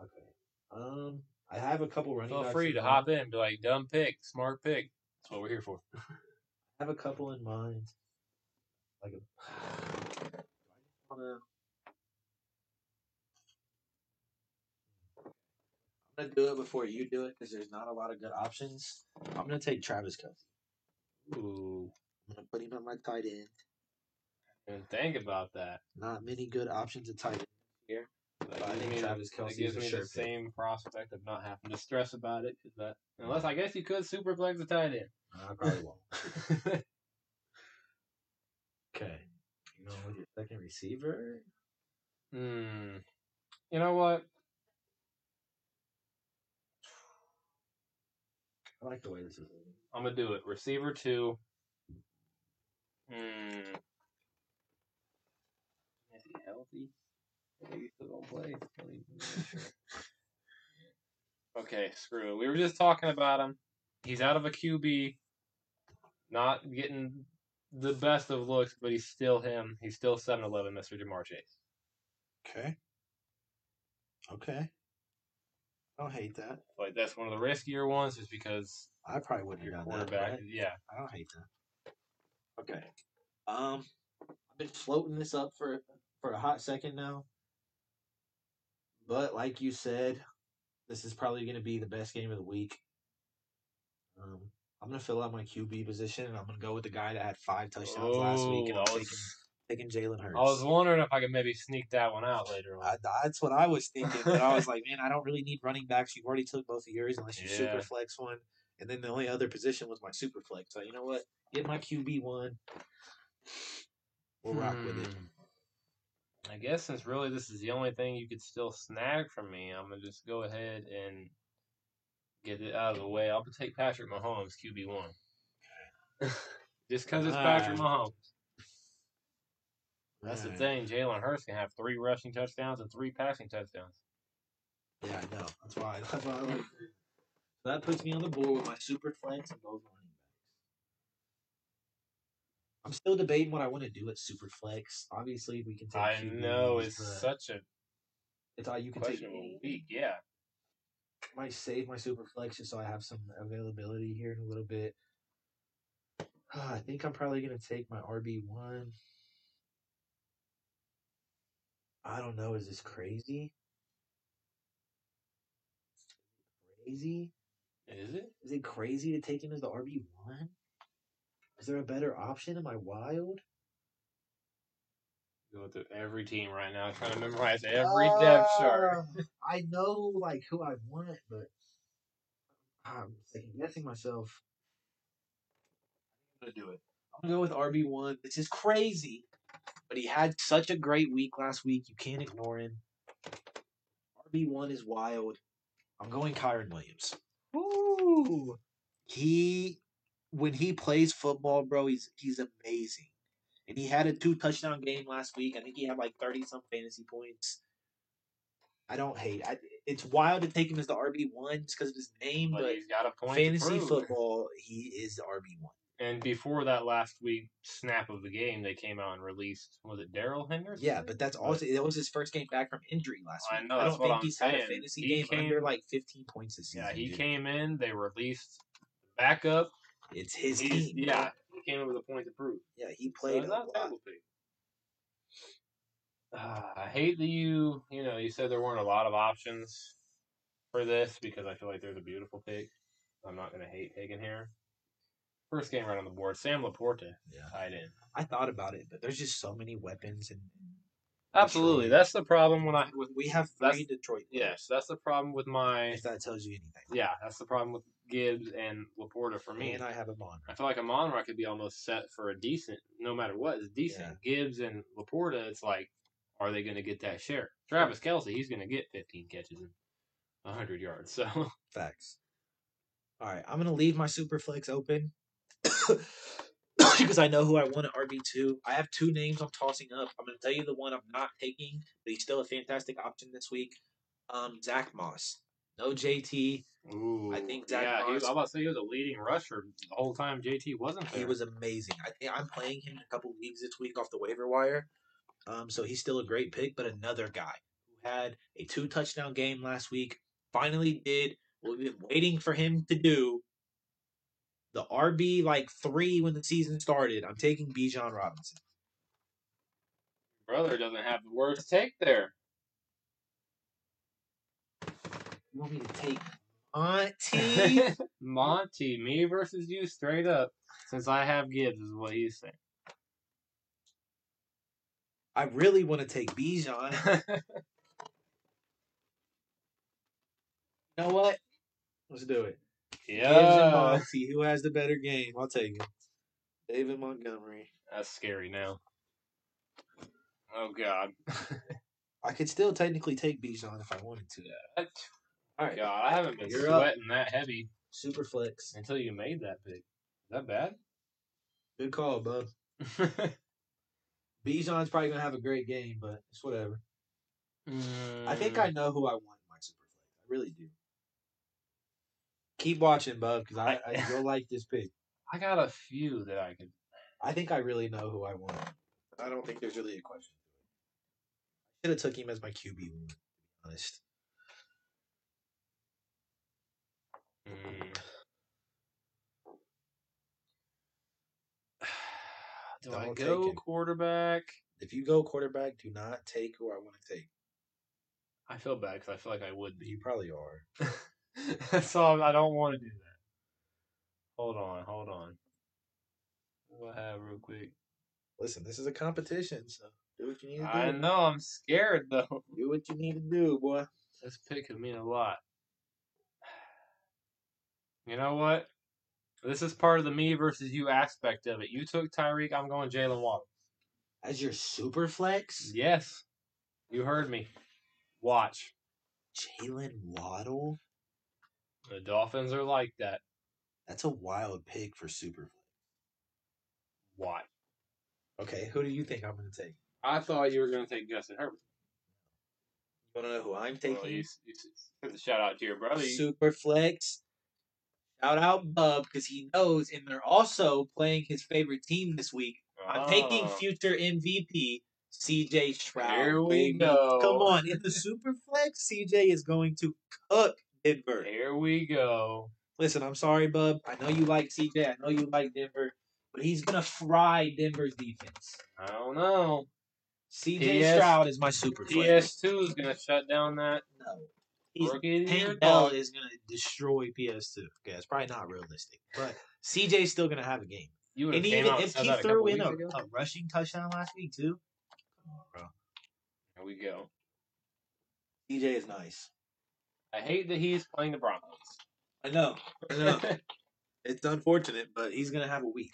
Okay. Um, I have a couple running. Feel backs free to hop in be like, dumb pick, smart pick. That's what we're here for. I have a couple in mind. Like a. I wanna. I'm gonna do it before you do it because there's not a lot of good options. I'm gonna take Travis Kelce. Ooh. I'm gonna put him on my tight end. And think about that. Not many good options at tight end here. That I think Travis the, that Kelce is gives a me the pick. same prospect of not having to stress about it. 'cause that, unless I guess you could superflex the tight end. I probably won't. Okay. You know, with your second receiver. Hmm. You know what? I like the way this is. I'm gonna do it. Receiver two. Hmm. Is he healthy? Maybe he's still gonna play. Sure. okay, screw it. We were just talking about him. He's out of a QB. Not getting the best of looks, but he's still him. He's still 7-Eleven, Mr. Ja'Marr Chase. Okay. Okay. I don't hate that. Like that's one of the riskier ones, just because I probably wouldn't your have done that. quarterback. Yeah. I don't hate that. Okay. Um, I've been floating this up for for a hot second now, but like you said, this is probably going to be the best game of the week. Um, I'm going to fill out my QB position, and I'm going to go with the guy that had five touchdowns last week, and Oh, I'm taking, was- taking Jalen Hurts. I was wondering if I could maybe sneak that one out later on. I, that's what I was thinking, but I was like, man, I don't really need running backs. You've already took both of yours unless you Yeah. super flex one. And then the only other position was my super flex. So you know what? Get my QB one. We'll rock with it. Hmm. I guess since really this is the only thing you could still snag from me, I'm gonna just go ahead and get it out of the way. I'll take Patrick Mahomes QB one, just because it's Patrick Mahomes. That's the thing. Jalen Hurts can have three rushing touchdowns and three passing touchdowns. Yeah, I know. That's why. That's why I like. So that puts me on the board with my super flex and both running backs. I'm still debating what I want to do at super flex. Obviously, we can take. I know it's such a It's all you can take. week. Yeah. I might save my super flex just so I have some availability here in a little bit. I think I'm probably gonna take my RB one. I don't know. Is this crazy? Crazy? Is it? Is it crazy to take him as the RB one? Is there a better option? Am I wild? Going through every team right now, trying to memorize every depth chart. Ah, I know like who I want, but I'm second guessing myself. I'm gonna do it. I'm gonna go with RB one. This is crazy, but he had such a great week last week. You can't ignore him. RB one is wild. I'm going Kyren Williams. Ooh. He when he plays football, bro, he's he's amazing. And he had a two touchdown game last week. I think he had like thirty some fantasy points. I don't hate. I, it's wild to take him as the RB one just because of his name, But but, he's got a point. fantasy football, he is the RB one. And before that last week snap of the game, they came out and released was it Darrell Henderson? Yeah, but that's also that was his first game back from injury last I week. know, I don't think I'm he's had a fantasy He game came- under like fifteen points this season. yeah, he dude. came in. They released backup. It's his He's- team. Yeah, he came in with a point to prove. yeah, he played it's a lot. Ah, I hate that you, you know, you said there weren't a lot of options for this because I feel like there's a beautiful pick. I'm not going to hate taking here. First game right on the board, Sam LaPorta, Yeah, tight end. I thought about it, but there's just so many weapons, and Absolutely, Detroit. that's the problem when I with we have three Detroit. yes, that's the problem with my if that tells you anything. yeah, that's the problem with Gibbs and LaPorta for me. And I have a Mon. I feel like Amon-Ra could be almost set for a decent, no matter what, is decent. Gibbs and LaPorta, it's like, are they going to get that share? Travis Kelce, he's going to get 15 catches. hundred yards. So Facts. All right, I'm gonna leave my super flex open because I know who I want at RB two. I have two names I'm tossing up. I'm gonna tell you the one I'm not taking, but he's still a fantastic option this week. Um, Zach Moss. No JT. Ooh, think Zach yeah, he was, Moss- I was about to say he was a leading rusher the whole time. JT wasn't there. He was amazing. I think I'm playing him in a couple leagues this week off the waiver wire. Um, so he's still a great pick, but another guy who had a two touchdown game last week finally did what we've been waiting for him to do. The RB like three when the season started. I'm taking Bijan Robinson. brother doesn't have the worst take there. You want me to take Monty? Monty, me versus you, straight up. Since I have Gibbs, is what he's saying. I really want to take Bijan. You know what? Let's do it. Gibbs and yeah, Monty. Who has the better game? I'll take it. David Montgomery. that's scary now. Oh God, I could still technically take Bijan if I wanted to. What? All right. God, I haven't been You're up. sweating that heavy Super flex. until you made that pick. Is that bad? Good call, bud. Bijan's probably gonna have a great game, but it's whatever. I think Mm. I know who I want in my super flex. I really do. Keep watching, bub, because I, I you'll like this pick. I got a few that I could. I think I really know who I want. I don't think there's really a question. I should have took him as my QB one. To be honest. Mm. Do I Don't take go quarterback? If you go quarterback, do not take who I want to take. I feel bad because I feel like I would You probably are. so I don't want to do that. Hold on, hold on. What I have real quick? Listen, this is a competition, so do what you need to do. I know I'm scared though. Do what you need to do, boy. This pick could mean a lot. You know what? This is part of the me versus you aspect of it. You took Tyreek, I'm going Jaylen Waddle. As your super flex, Yes. You heard me. Watch. Jaylen Waddle. The Dolphins are like that. That's a wild pick for super flex. Watch. Okay, who do you think I'm going to take? I thought you were going to take Justin Herbert. You want to know who I'm taking? Well, you, you, you the shout out to your brother. You, super flex. Shout out Bub because he knows, and they're also playing his favorite team this week. I'm taking Oh. future MVP CJ Stroud. Here we baby. go. Come on, in the super flex, CJ is going to cook Denver. Here we go. Listen, I'm sorry, Bub. I know you like CJ. I know you like Denver, but he's gonna fry Denver's defense. I don't know. CJ PS Stroud is my super flex. PS2 is going to shut down that No, he's rookie of the year Tank Dell dog. is gonna destroy PS2. Okay, it's probably not realistic, but CJ's still gonna have a game. You And even if he that a threw in a, a rushing touchdown last week too, come on, bro. Here we go. CJ is nice. I hate that he's playing the Broncos. I know. I know. it's unfortunate, but he's gonna have a week.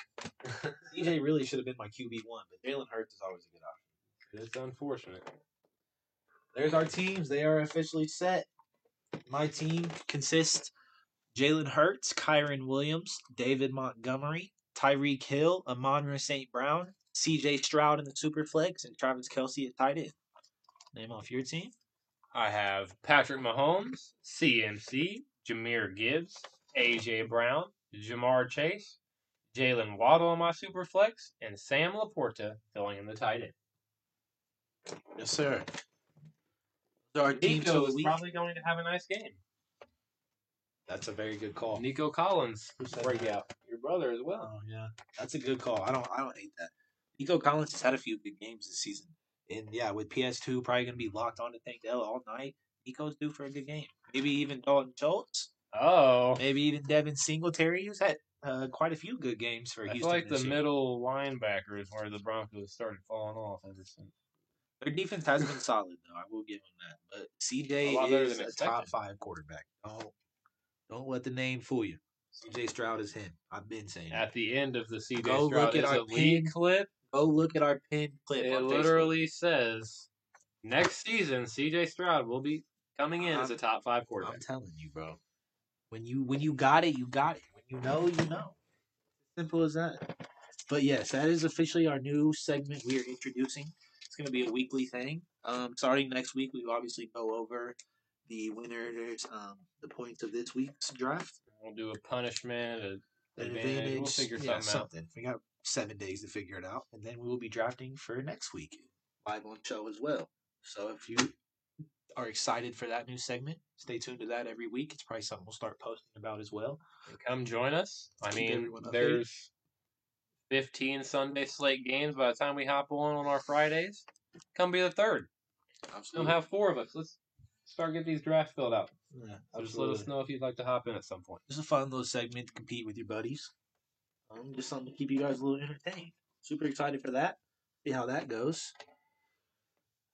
CJ really should have been my QB one, but Jalen Hurts is always a good option. it's unfortunate. There's our teams. They are officially set. My team consists Jalen Hurts, Kyren Williams, David Montgomery, Tyreek Hill, Amon-Ra St. Brown, CJ Stroud in the Superflex, and Travis Kelce at tight end. Name off your team. I have Patrick Mahomes, CMC, Jahmyr Gibbs, AJ Brown, Ja'Marr Chase, Jaylen Waddle on my super flex, and Sam LaPorta filling in the tight end. Yes, sir. Our Nico is probably going to have a nice game. That's a very good call. Nico Collins Who said break that? out. Your brother as well. Oh yeah, that's a good call. I don't I don't hate that. Nico Collins has had a few good games this season, and yeah, with PS2 probably gonna be locked on to Tank Dell all night. Nico's due for a good game. Maybe even Dalton Schultz. Oh, Maybe even Devin Singletary, who's had uh, quite a few good games for I Houston. feel like the year. middle linebacker is where the Broncos started falling off ever since. Their defense has been solid though. I will give them that. But A CJ better is a top five quarterback. Don't don't let the name fool you. CJ Stroud is him. I've been saying. At the end of the CJ Go Stroud look at is our a pin clip, Go look at our pinned clip. it literally says next season CJ Stroud will be coming in as a top five quarterback. I'm telling you, bro. When you when you got it, you got it. When you know, you know. Simple as that. But yes, that is officially our new segment we are introducing. It's going to be a weekly thing. Um, starting next week, we obviously go over the winners, um, the points of this week's draft. We'll do a punishment, a An advantage. advantage. We'll figure yeah, something out. something. We got seven days to figure it out, and then we will be drafting for next week live on show as well. So if you are excited for that new segment, stay tuned to that every week. It's probably something we'll start posting about as well. And come join us. I mean, everyone updated. there's 15 Sunday slate games by the time we hop on on our Fridays. Come be the third. We'll have four of us. Let's start getting these drafts filled out. Yeah, So just let us know if you'd like to hop in at some point. It's a fun little segment to compete with your buddies. Um, just something to keep you guys a little entertained. Super excited for that. See how that goes.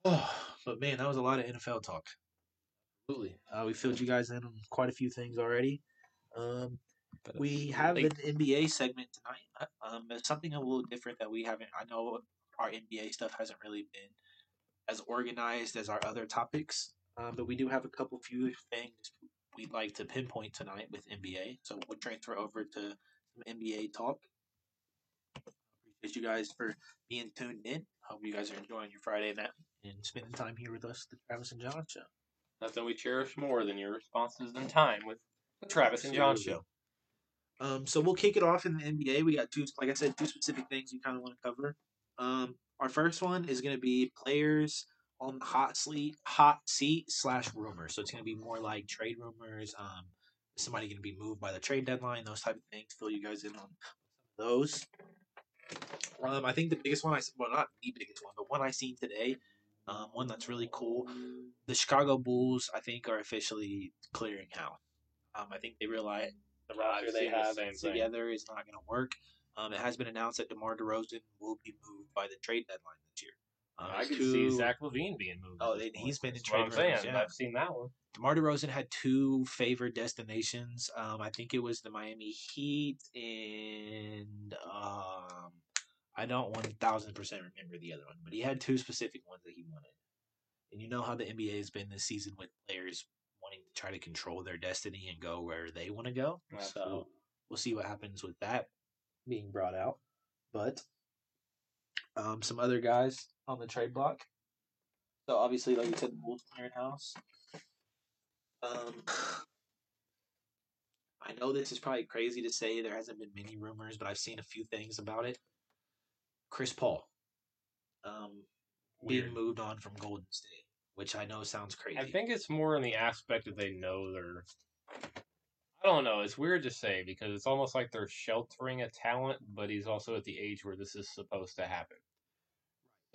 Oh, but man, that was a lot of NFL talk. Absolutely. Uh, we filled you guys in on quite a few things already. Um, we have an NBA segment tonight. Uh, Um, it's something a little different that we haven't. I know our NBA stuff hasn't really been as organized as our other topics, um, but we do have a couple few things we'd like to pinpoint tonight with NBA. So we'll transfer over to NBA talk. Appreciate you guys for being tuned in. Hope you guys are enjoying your Friday night and spending time here with us, the Travis and Jon Show. Nothing we cherish more than your responses and time with the Travis and Jon show. Um, so we'll kick it off in the NBA. We got two, like I said, two specific things we kind of want to cover. Um, our first one is going to be players on the hot seat, hot seat slash rumors. So it's going to be more like trade rumors. Um, somebody going to be moved by the trade deadline? Those type of things. Fill you guys in on those. Um, I think the biggest one I well not the biggest one, but one I seen today, um, one that's really cool. The Chicago Bulls, I think, are officially clearing house. Um, I think they realize the roster they have together is not going to work. Um, it has been announced that DeMar DeRozan will be moved by the trade deadline this year. Um, I can two- see Zach LaVine being moved. Oh, they- he's been in trade rumors, yeah. I've seen that one. DeMar DeRozan had two favored destinations. Um, I think it was the Miami Heat and um, I don't one thousand percent remember the other one, but he had two specific ones that he wanted. And you know how the NBA has been this season with players wanting to try to control their destiny and go where they want to go. So we'll see what happens with that being brought out. But um, some other guys on the trade block. So obviously, like you said, the Bulls clearing house. Um, I know this is probably crazy to say. There hasn't been many rumors, but I've seen a few things about it. Chris Paul, um, being moved on from Golden State, which I know sounds crazy. I think it's more in the aspect that they know they're. I don't know. It's weird to say because it's almost like they're sheltering a talent, but he's also at the age where this is supposed to happen.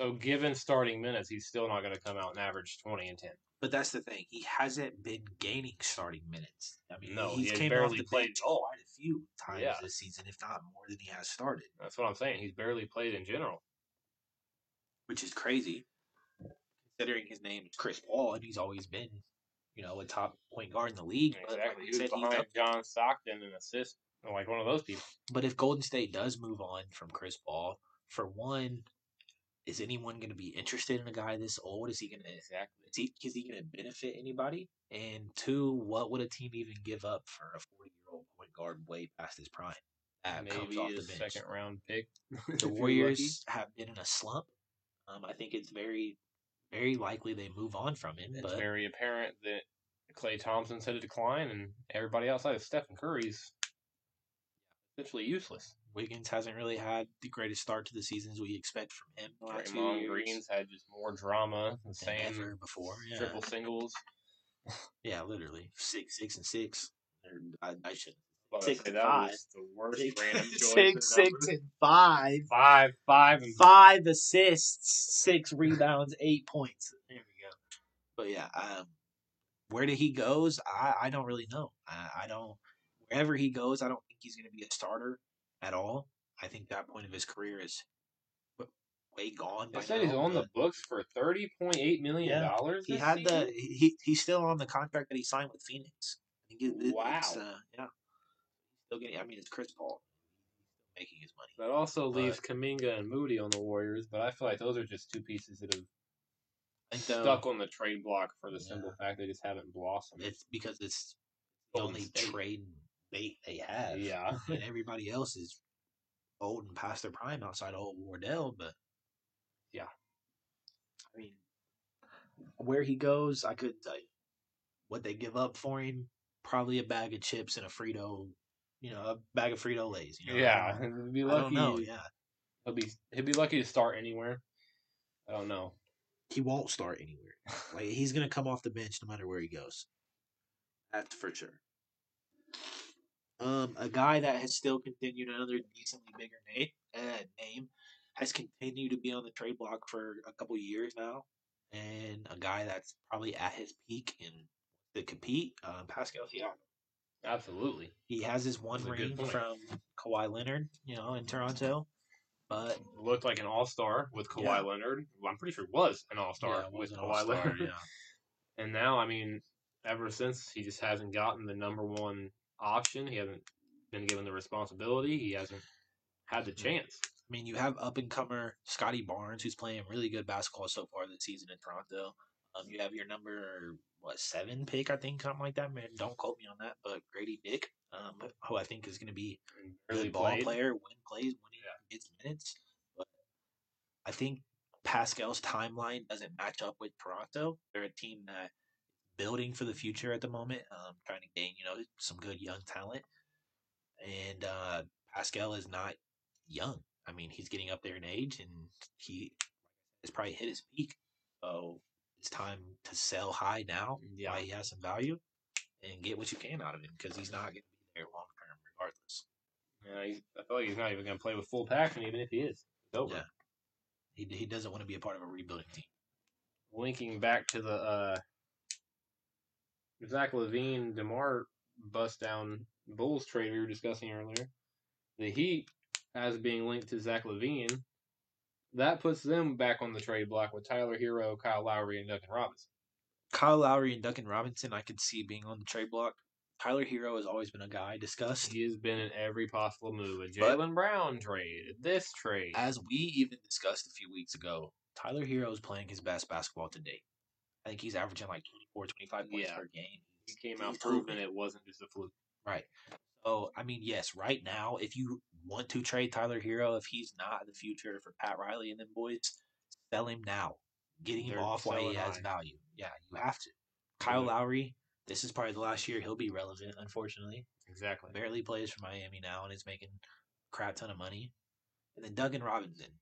So, given starting minutes, he's still not going to come out and average twenty and ten. But that's the thing; he hasn't been gaining starting minutes. I mean, No, he's he came barely off the played bench at all. quite a few times Yeah. this season, if not more than he has started, That's what I'm saying. He's barely played in general. which is crazy, considering his name is Chris Paul and he's always been, you know, a top point guard in the league. But, like Exactly. He was behind John Stockton in assist, like one of those people. but if Golden State does move on from Chris Paul, for one, is anyone going to be interested in a guy this old? Is he going to Exactly. is he, he going to benefit anybody? And two, what would a team even give up for a 40 year old point guard way past his prime? That comes Maybe off a the bench. second round pick. The. Warriors have been in a slump. Um, I think it's very, very likely they move on from him. It's But very apparent that Klay Thompson's had a decline, and everybody outside of Stephen Curry's essentially useless. Wiggins hasn't really had the greatest start to the season as we expect from him. the last few Draymond Green's had just more drama, the than same ever before. Yeah. triple singles. yeah, literally six, six, and six. I, I should Six say and five. the worst six, random choice. six, six, and five. five, five, and five assists, six rebounds, eight points. There we go. But yeah, um, where did he goes? I, I don't really know. I, I don't. Wherever he goes, I don't think he's going to be a starter at all. I think that point of his career is way gone. They by said he's on the books for thirty point eight million Yeah, dollars. He had the he he's still on the contract that he signed with Phoenix. I it, Wow. uh, yeah. Still getting. I mean, it's Chris Paul. Making his money. That also but- leaves Kuminga and Moody on the Warriors, but I feel like those are just two pieces that have I stuck on the trade block for the Yeah. simple fact they just haven't blossomed. it's because it's the only trade bait they have. Yeah. and everybody else is old and past their prime outside of old Wardell. But Yeah. I mean, where he goes, I couldn't tell you. What they give up for him, probably a bag of chips and a Frito, you know, a bag of Frito Lays. You know, yeah, I don't, he'd be I lucky. don't know. Yeah, He'll be he'd be lucky to start anywhere. I don't know. he won't start anywhere. Like he's gonna come off the bench no matter where he goes. That's for sure. Um, a guy that has still continued another decently bigger name, uh, name has continued to be on the trade block for a couple years now, and a guy that's probably at his peak and to compete. Uh, Pascal Siakam. Absolutely. He has his one That's ring from Kawhi Leonard, you know, in Toronto, but Looked like an all star with Kawhi Yeah. Leonard. Well, I'm pretty sure was an all star yeah, with Kawhi all-star, Leonard. yeah. And now, I mean, ever since he just hasn't gotten the number one option, he hasn't been given the responsibility. He hasn't had the Mhm. chance. I mean, you have up and comer Scottie Barnes, who's playing really good basketball so far this season in Toronto. Um, you have your number what seven pick, I think, something like that. Man, don't quote me on that, but Gradey Dick, um, who I think is going to be a good ball played. player when plays when he Yeah. gets minutes. But I think Pascal's timeline doesn't match up with Toronto. They're a team that building for the future at the moment, um, trying to gain you know some good young talent. And uh, Pascal is not young. I mean, he's getting up there in age, and he has probably hit his peak. So it's time to sell high now Yeah. while he has some value, and get what you can out of him because he's not going to be there long term regardless. Yeah, he's, I feel like he's not even going to play with full passion, even if he is. It's over. Yeah. He he doesn't want to be a part of a rebuilding team. Linking back to the uh, Zach LaVine, DeMar bust down Bulls trade we were discussing earlier. The Heat, as being linked to Zach LaVine, that puts them back on the trade block with Tyler Herro, Kyle Lowry, and Duncan Robinson. Kyle Lowry and Duncan Robinson, I could see being on the trade block. Tyler Herro has always been a guy discussed. He has been in every possible move. A Jaylen Brown trade, this trade. As we even discussed a few weeks ago, Tyler Herro is playing his best basketball to date. I think he's averaging like 24, 25 points Yeah. per game. he came out proving it wasn't just a fluke. Right. So, I mean, yes, right now, if you want to trade Tyler Herro, if he's not the future for Pat Riley and them boys, sell him now. Getting him They're off while he has high. value. Yeah, you have to. Kyle Yeah. Lowry, this is probably the last year he'll be relevant, unfortunately. Exactly. Barely plays for Miami now and is making a crap ton of money. And then Duncan Robinson.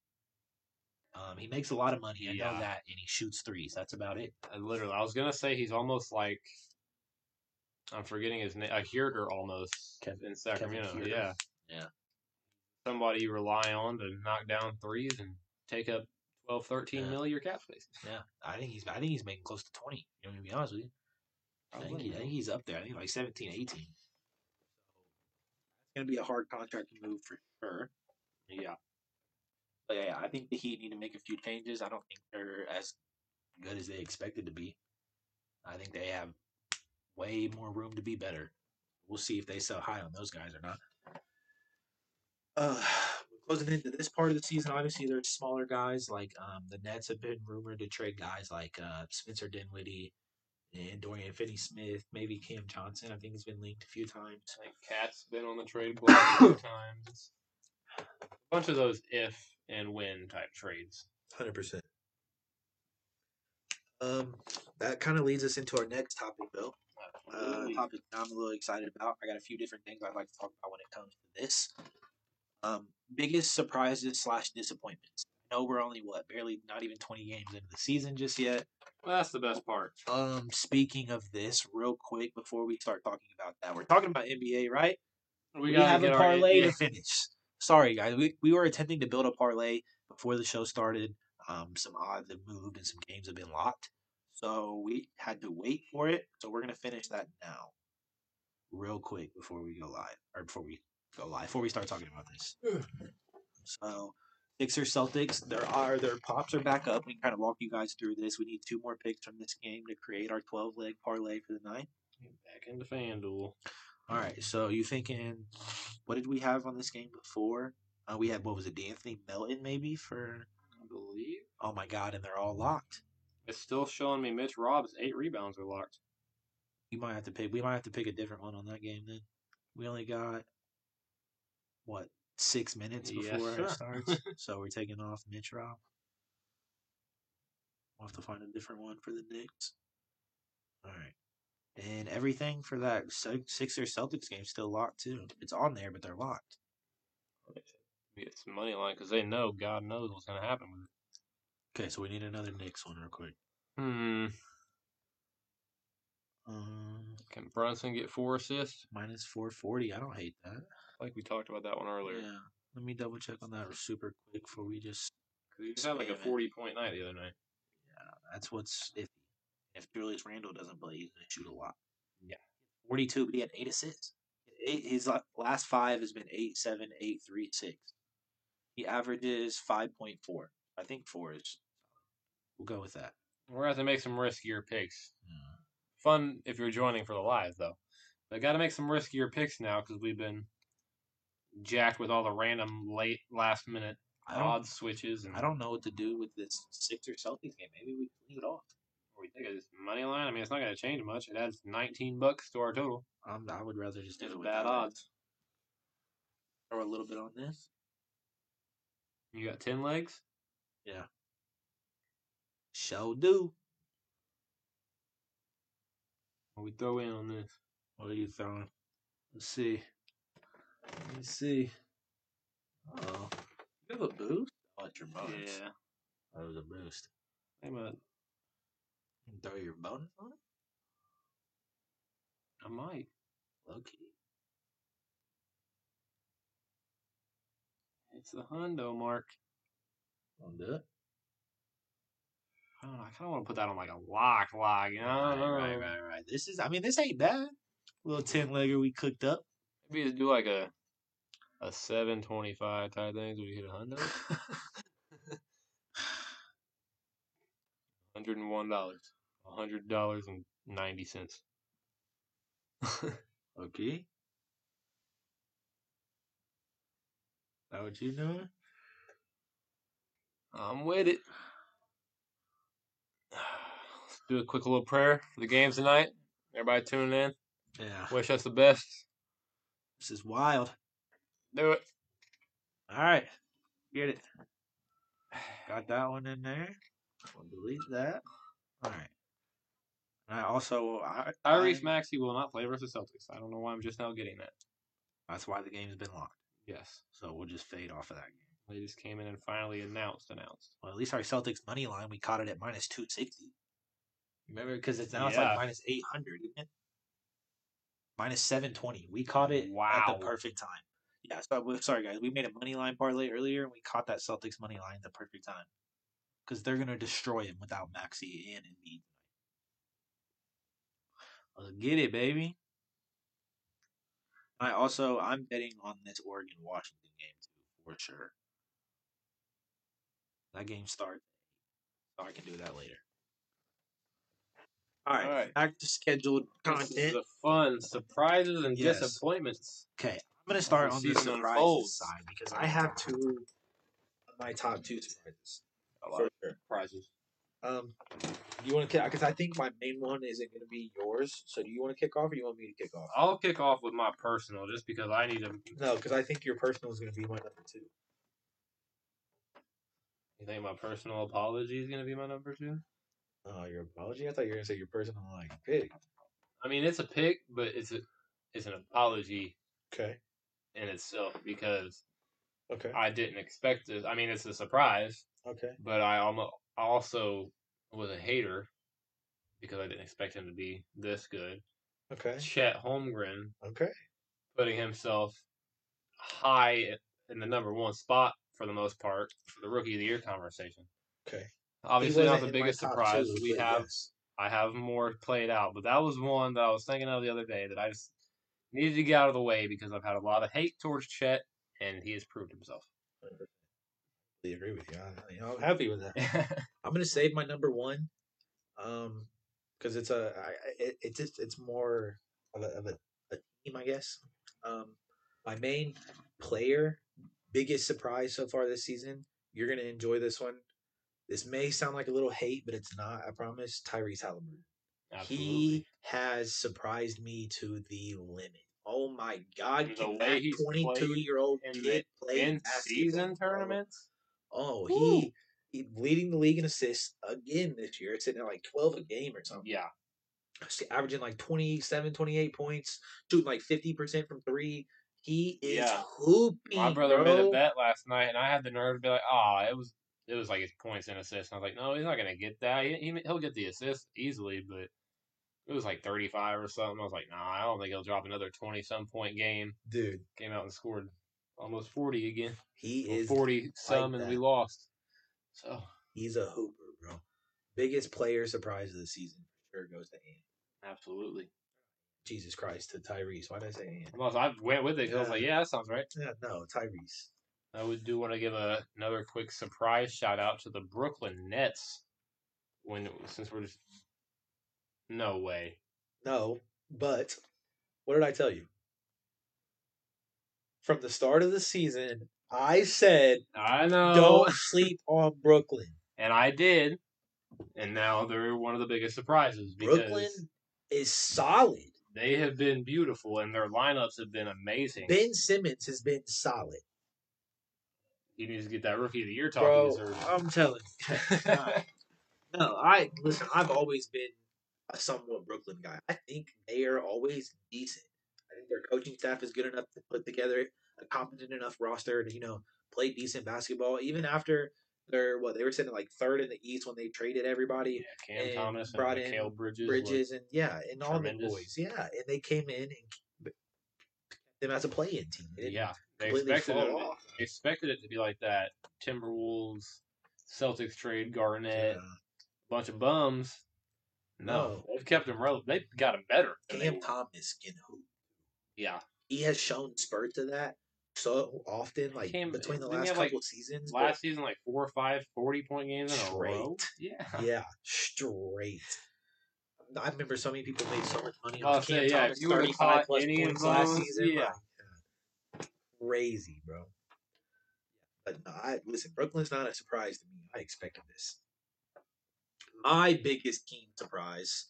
Um, he makes a lot of money. I Yeah. know that, and he shoots threes. That's about it. I literally, I was gonna say he's almost like I'm forgetting his name, a Huerter almost Kev- in Sacramento. Huerter. Yeah, Yeah. Somebody you rely on to knock down threes and take up 12, 13 Yeah. mil of your cap space. Yeah, I think he's. I think he's making close to twenty. You know, to be honest with you. I think, Probably. he, I think he's up there. I think like 17, 18. It's gonna be a hard contract to move for sure. Yeah, But yeah, I think the Heat need to make a few changes. I don't think they're as good as they expected to be. I think they have way more room to be better. We'll see if they sell high on those guys or not. Uh, closing into this part of the season. Obviously, there's smaller guys like um, the Nets have been rumored to trade guys like uh, Spencer Dinwiddie and Dorian Finney-Smith, maybe Cam Johnson. I think he's been linked a few times. Like think Cat's been on the trade block a few times. A bunch of those if and win type trades. Hundred percent. Um, that kind of leads us into our next topic, though. Uh, topic I'm a little excited about. I got a few different things I'd like to talk about when it comes to this. Um, biggest surprises slash disappointments. I know we're only what barely not even 20 games into the season just yet. Well, that's the best part. Um, speaking of this, real quick before we start talking about that, we're talking about NBA, right? We, gotta have a parlay to finish. Sorry, guys. We, we were attempting to build a parlay before the show started. Um, some odds have moved and some games have been locked. So we had to wait for it. So we're going to finish that now, real quick, before we go live. Or before we go live, before we start talking about this. So Sixers Celtics, there are their pops are back up. We can kind of walk you guys through this. We need two more picks from this game to create our 12 leg parlay for the night. Back into FanDuel. All right, so you thinking? What did we have on this game before? Uh, we had what was it, De'Anthony Melton maybe for? I believe. Oh my God, and they're all locked. It's still showing me Mitch Rob's eight rebounds are locked. You might have to pick. We might have to pick a different one on that game then. We only got what six minutes before sir. it starts, so we're taking off Mitch Rob. We'll have to find a different one for the Knicks. All right, and everything for that Si- Sixers Celtics game still locked too. It's on there, but they're locked. Get some money line because they know God knows what's gonna happen with it. Okay, so we need another Knicks one real quick. Hmm. Um, Can Brunson get four assists? minus four forty. I don't hate that. Like we talked about that one earlier. Yeah. Let me double check on that super quick before we just. 'Cause he just had like a forty point night the other night. Yeah, that's what's iffy. If Julius Randle doesn't play, he's gonna shoot a lot. Yeah. forty-two, but he had eight assists. Eight, his last five has been eight, seven, eight, three, six. He averages five point four. I think four is. We'll go with that. We're gonna have to make some riskier picks. Fun if you're joining for the live though. But got to make some riskier picks now because we've been jacked with all the random late last minute odd switches and I don't know what to do with this Sixers Celtics game. Maybe we leave it off. We think it's money line. I mean, it's not gonna change much. It adds 19 bucks to our total. Um, I would rather just do It's it with bad that. odds. Throw a little bit on this. You got 10 legs. Yeah. Show do. What we throw in on this? What are you throwing? Let's see. Let me see. Oh, you have a boost? Oh, it's your bonus. Yeah. That was a boost. Hey, man, Can throw your bonus on it? I might. Low key. It's the hundo mark. Want to do it? I don't know. I kind of want to put that on like a lock, lock. You know? right, right, right, right. This is, I mean, this ain't bad. Little 10 legger we cooked up. Maybe just do like a a seven twenty five type thing. So we hit a hundo. Hundred and one dollars. a hundred dollars and ninety cents. okay. That what you doing? I'm with it. Let's do a quick little prayer for the games tonight. Everybody tuning in. Yeah. Wish us the best. This is wild. Do it. All right. Get it. Got that one in there. We'll delete that. All right. And I also I, Tyrese I- Maxey will not play versus Celtics. I don't know why I'm just now getting that. That's why the game's been locked. Yes. So we'll just fade off of that game. They just came in and finally announced announced. Well, at least our Celtics money line we caught it at minus two sixty. Remember, because it's now it's like minus eight hundred, isn't it? Minus seven twenty. We caught it at the perfect time. Yeah, so sorry guys, we made a money line parlay earlier, and we caught that Celtics money line at the perfect time because they're gonna destroy him without Maxey and Embiid. Let's get it, baby. I also I'm betting on this Oregon Washington game too for sure. That game starts. So I can do that later. All right, All right. back to scheduled This is content. the fun surprises and Yes. disappointments. Okay, I'm gonna start on the season surprises unfolds. side because I have two of my top two surprises. A lot For of sure. prizes. Um, you want to kick? Because I think my main one isn't going to be yours. So do you want to kick off, or you want me to kick off? I'll kick off with my personal just because I need to. No, because I think your personal is going to be my number two. You think my personal apology is going to be my number two? Oh, your apology? I thought you were going to say your personal like pick. I mean, it's a pick, but it's a it's an apology Okay. in itself because Okay. I didn't expect it. I mean, it's a surprise, Okay. but I almost also was a hater because I didn't expect him to be this good. Okay. Chet Holmgren Okay. putting himself high in the number one spot for the most part for the rookie of the year conversation. Okay. Obviously, not the biggest surprise. two, we have yes. I have more played out, but that was one that I was thinking of the other day that I just needed to get out of the way because I've had a lot of hate towards Chet, and he has proved himself. Agree with you. I, you know, I'm happy with that. I'm gonna save my number one, um, because it's a, I, it, it's just it's more of a, of a, a team, I guess. Um, my main player, biggest surprise so far this season. You're gonna enjoy this one. This may sound like a little hate, but it's not. I promise. Tyrese Halliburton. Absolutely. He has surprised me to the limit. Oh my God! The Can way that he's twenty-two-year-old in kid play in basketball, season tournaments. Oh, he, he leading the league in assists again this year. It's sitting at like twelve a game or something. Yeah, averaging like 27, 28 points, shooting like fifty percent from three. He is Yeah. hooping. my brother bro. made a bet last night, and I had the nerve to be like, "Oh, it was it was like his points and assists." And I was like, "No, he's not gonna get that. He, he he'll get the assist easily, but." It was like 35 or something. I was like, nah, I don't think he'll drop another 20 some point game. dude. Came out and scored almost 40 again. He Well, is 40 some, and we lost. So, He's a hooper, bro. Biggest player surprise of the season for sure goes to Ant. absolutely. Jesus Christ to Tyrese. Why did I say Ant? Well, I went with it 'cause I was like, yeah, that sounds right. Yeah, no, Tyrese. I would do want to give a, another quick surprise shout out to the Brooklyn Nets. When since we're just no way. No, but what did I tell you? From the start of the season, I said I know, don't sleep on Brooklyn. and I did, and now they're one of the biggest surprises Brooklyn is solid. they have been beautiful and their lineups have been amazing. Ben Simmons has been solid. he needs to get that Rookie of the Year talk he Bro. I'm telling you. No, I listen. I've always been a somewhat Brooklyn guy. I think they are always decent. Think their coaching staff is good enough to put together a competent enough roster to you know play decent basketball. Even after they're what they were sitting like third in the East when they traded everybody, yeah, Cam and Thomas and brought in Bridges. Bridges and yeah, and all the boys. Yeah, and they came in and them as a play-in team. Yeah, they expected it, off. they expected it to be like that. Timberwolves, Celtics trade Garnett, Yeah. bunch of bums. No, No. they've kept them relevant. They've got them better. Cam. Thomas can hoop. Yeah, he has shown spurts of that so often, like Came- between the last have, like, couple seasons. last season like four or five 40 point games in a row. Straight. Yeah, yeah, straight. I remember so many people made so much money I'll on say, Cam yeah, Thomas, you 35 caught plus points last season. yeah. like, crazy, bro. But no, I listen. Brooklyn's not a surprise to me. I expected this. My biggest team surprise,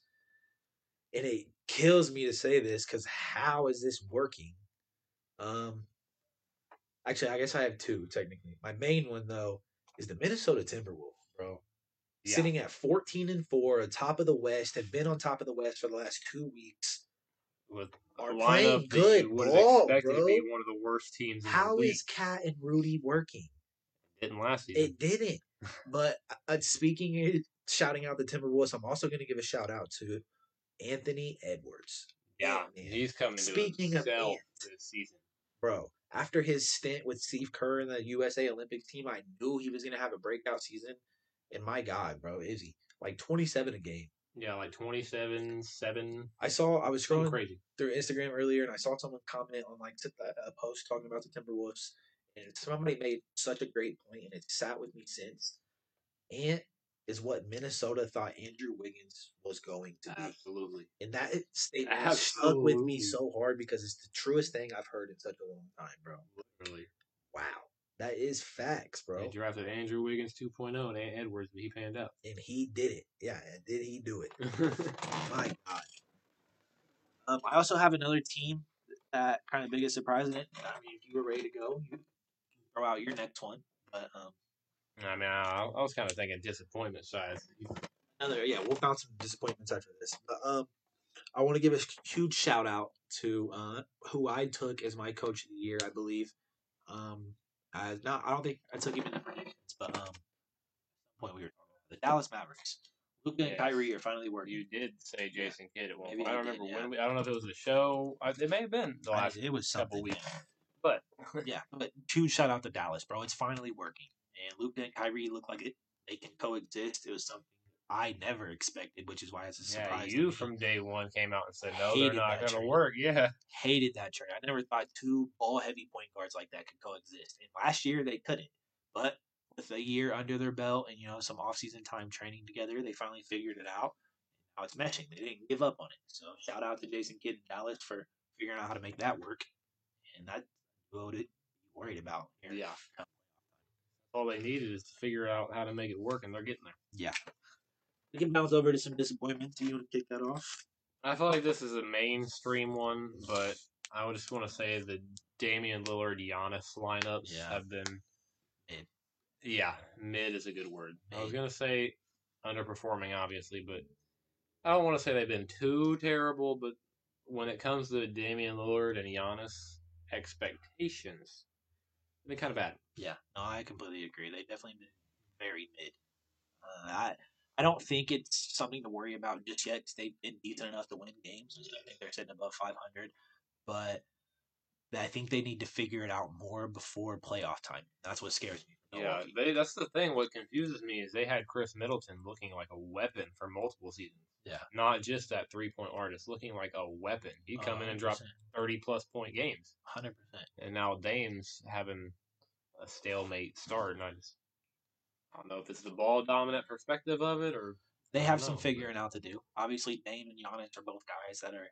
and it kills me to say this because how is this working? Um, actually, I guess I have two technically. My main one though is the Minnesota Timberwolves, bro. Yeah. Sitting at fourteen and four, atop of the West, have been on top of the West for the last two weeks. with Are playing good would have ball, expected to bro. be one of the worst teams in How is KAT and Rudy working? Didn't last season. It didn't. But uh, speaking, it- shouting out the Timberwolves, I'm also going to give a shout out to Anthony Edwards, yeah, man. he's coming to Speaking of Ant. this season. bro. After his stint with Steve Kerr in the USA Olympics team, I knew he was going to have a breakout season. And my God, bro, is he like 27 a game? Yeah, like 27, 7. I saw, I was scrolling crazy. through Instagram earlier, and I saw someone comment on like a uh, a post talking about the Timberwolves, and somebody made such a great point, and it sat with me since. Ant is what Minnesota thought Andrew Wiggins was going to be, Absolutely. and that statement has stuck with me so hard because it's the truest thing I've heard in such a long time, bro. Literally. Wow, that is facts, bro, They drafted Andrew Wiggins 2.0 and Ant Edwards, but he panned out. and he did it. Yeah, and did he do it? My God. Um, I also have another team that kind of biggest surprise in it. I mean, if you were ready to go, you throw out your next one. But um, I mean, I, I was kind of thinking disappointment side. another, yeah, we'll find some disappointments after this. But um, I want to give a huge shout out to uh, who I took as my coach of the year, I believe. Um, as not, I don't think I took him in the predictions, but um, point we were talking about the Dallas Mavericks. Luka and Kyrie are finally working. You did say Jason Kidd at one Maybe point. I don't did, remember yeah. when. We, I don't know if it was a show. I, it may have been the I- last it was couple something, weeks. But yeah, but huge shout out to Dallas, bro. It's finally working. And Luka and Kyrie look like it they can coexist. It was something I never expected, which is why it's a surprise. to you from day one came out and said no, they're not going to work. Yeah, hated that trade. I never thought two ball heavy point guards like that could coexist. And last year they couldn't. But with a year under their belt and you know some off season time training together, they finally figured it out. Now it's meshing. They didn't give up on it. So shout out to Jason Kidd and Dallas for figuring out how to make that work. And that's what it worried about. here. Yeah. All they needed is to figure out how to make it work, and they're getting there. Yeah. We can bounce over to some disappointments. Do you want to kick that off? I feel like this is a mainstream one, but I would just want to say the Damian Lillard Giannis lineups Yeah. have been Mid. Yeah, mid is a good word. I was gonna say underperforming, obviously, but I don't want to say they've been too terrible. But when it comes to Damian Lillard and Giannis, expectations have been kind of bad. Yeah, no, I completely agree. They definitely been very mid. Uh, I I don't think it's something to worry about just yet. 'cause they've been decent enough to win games. I think they're sitting above 500, but I think they need to figure it out more before playoff time. That's what scares me. Yeah, they, that's the thing. What confuses me is they had Khris Middleton looking like a weapon for multiple seasons. Yeah. Not just that three point artist, looking like a weapon. He'd come in and drop 30 plus point games. hundred percent. And now Dame's having a stalemate start, and I just I don't know if it's the ball dominant perspective of it or They have don't some know, but- figuring out to do. Obviously, Dame and Giannis are both guys that are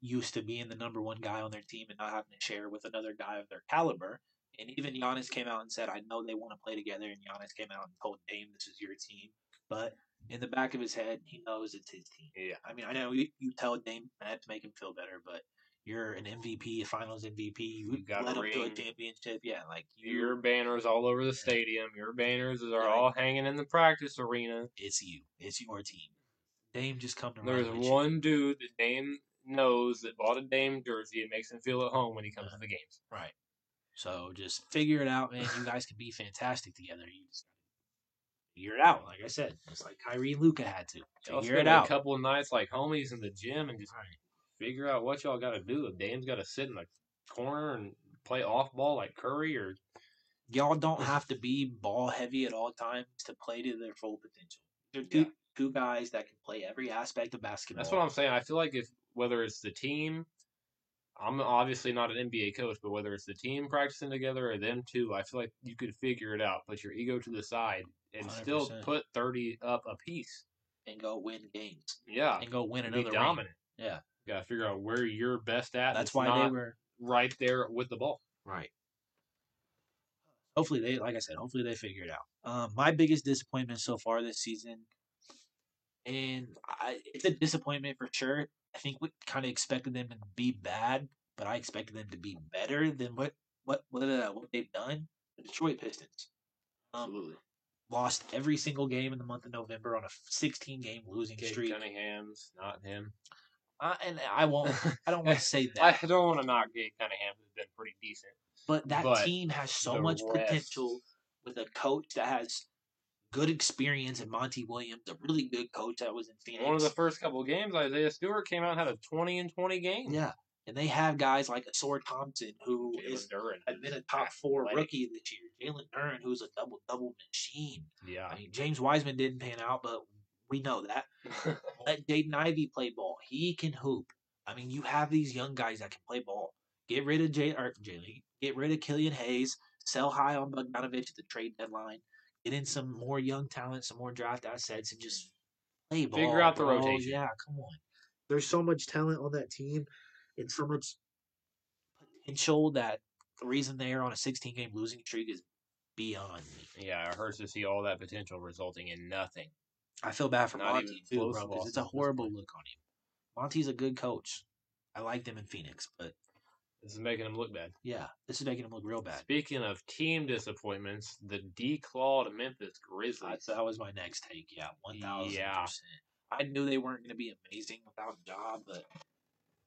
used to being the number one guy on their team and not having to share with another guy of their caliber. And even Giannis came out and said, "I know they want to play together." And Giannis came out and told Dame, "This is your team." But in the back of his head, he knows it's his team. yeah. I mean, I know you, you tell Dame that to make him feel better, but you're an MVP, a Finals MVP. You, You got a led him to a championship. Yeah, like you, Your banners all over the stadium. Your banners are all hanging in the practice arena. it's you. It's your team. Dame just come to There's with you. one dude that Dame knows that bought a Dame jersey and makes him feel at home when he comes to uh-huh. the games. Right. So just figure it out, man. You guys can be fantastic together. You just figure it out. Like I said, it's like Kyrie and Luka had to figure it out. a couple of nights like homies in the gym and just figure out what y'all got to do. If Dame's got to sit in the corner and play off ball like Curry, or Y'all don't have to be ball heavy at all times to play to their full potential. They're two Yeah. two guys that can play every aspect of basketball. that's what I'm saying. I feel like if whether it's the team, I'm obviously not an NBA coach, but whether it's the team practicing together or them two, I feel like you could figure it out. Put your ego to the side and still 100%. put 30 up a piece. and go win games Yeah, and go win be another ring. dominant. Yeah. Got to figure out where you're best at. That's why they were right there with the ball. Right. Hopefully they, like I said, hopefully they figure it out. Um, my biggest disappointment so far this season, and I, it's a disappointment for sure. I think we kind of expected them to be bad, but I expected them to be better than what what what, uh, what they've done. The Detroit Pistons um, Absolutely. lost every single game in the month of November on a 16 game losing Cade streak. Cunningham's not him. Uh, and I won't. I don't want to say that. I don't want to knock Cade Cunningham, who's been pretty decent. But that But team has so much rest- potential with a coach that has good experience in Monty Williams, a really good coach that was in Phoenix. One of the first couple of games, Isaiah Stewart came out and had a 20 and 20 game. yeah, and they have guys like Ausar Thompson, who Jalen is been a top four athletic. rookie this year. Jalen Duren, who's a double double machine. Yeah. I mean, James Wiseman didn't pan out, but we know that. Let Jaden Ivey play ball. He can hoop. I mean, you have these young guys that can play ball. Get rid of Jay or Jay Get rid of Killian Hayes. Sell high on Bogdanovich at the trade deadline. Get in some more young talent, some more draft assets, and just play ball. Figure out the bro. rotation. Yeah, come on. There's so much talent on that team, and so much potential that the reason they're on a 16 game losing streak is beyond me. yeah, it hurts to see all that potential resulting in nothing. I feel bad for Not Monty too, bro, because it's a horrible look on him. Monty's a good coach. I liked him in Phoenix, but This is making him look bad. yeah, this is making him look real bad. Speaking of team disappointments, the declawed Memphis Grizzlies. That's, that was my next take. Yeah, one thousand Yeah. percent. I knew they weren't going to be amazing without Ja, but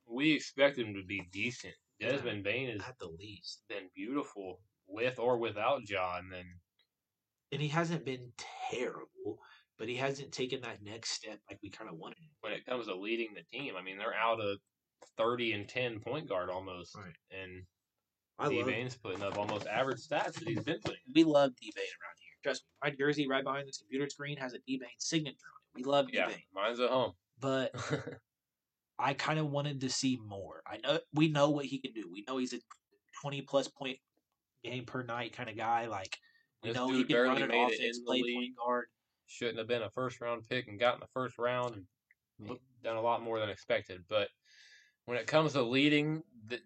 we expect him to be decent. Desmond Bane has at the least, been beautiful with or without Ja, and then and he hasn't been terrible, but he hasn't taken that next step like we kind of wanted. when it comes to leading the team, I mean they're out of thirty and ten point guard almost, Right. and I D. Bane's putting up almost average stats that he's been putting. We love D Bane around here. Trust me, my jersey right behind this computer screen has a D Bane signature on it. We love D Yeah, mine's at home. but I kind of wanted to see more. I know we know what he can do. We know he's a twenty plus point game per night kind of guy. Like we This know he can run an offense, play league. point guard. Shouldn't have been a first round pick and gotten the first round and done a lot more than expected. But when it comes to leading the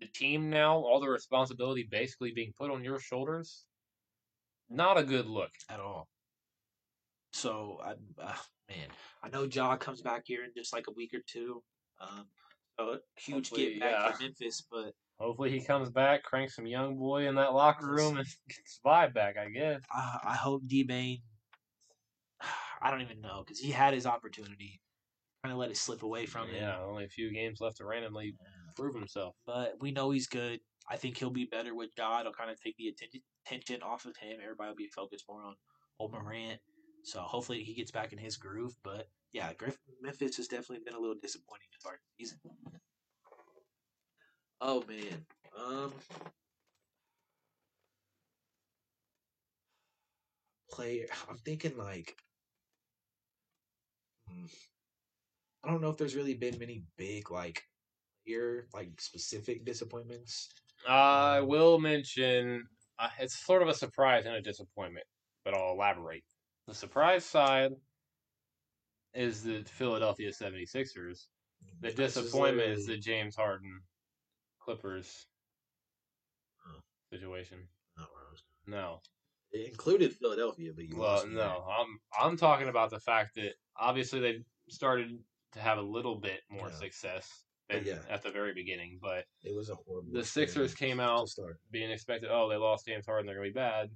the team now, all the responsibility basically being put on your shoulders. Not a good look. at all. So I, uh, man, I know Ja comes back here in just like a week or two. Um, so a huge Hopefully, get back yeah. for Memphis, but Hopefully he comes back, cranks some young boy in that locker room, and gets vibe back. I guess. I, I hope D Bane. I don't even know because he had his opportunity, kind of let it slip away from him. Yeah, only a few games left to randomly prove himself. But we know he's good. I think he'll be better with Ja. It'll kind of take the attention off of him. Everybody will be focused more on old Morant. So hopefully he gets back in his groove. But yeah, Griff- Memphis has definitely been a little disappointing to start the season. Oh man. Um player I'm thinking like Mm. I don't know if there's really been many big like here like specific disappointments. I um, will mention uh, it's sort of a surprise and a disappointment, but I'll elaborate. The surprise side is the Philadelphia 76ers. The mm, This disappointment is the James Harden Clippers Oh. situation. not where I was No. It included Philadelphia, but you Well, lost me there. no. I'm I'm talking about the fact that obviously they started to have a little bit more Yeah. success than yeah. at the very beginning, but It was a horrible. The Sixers came out start. being expected, oh, they lost James Harden, they're gonna be bad.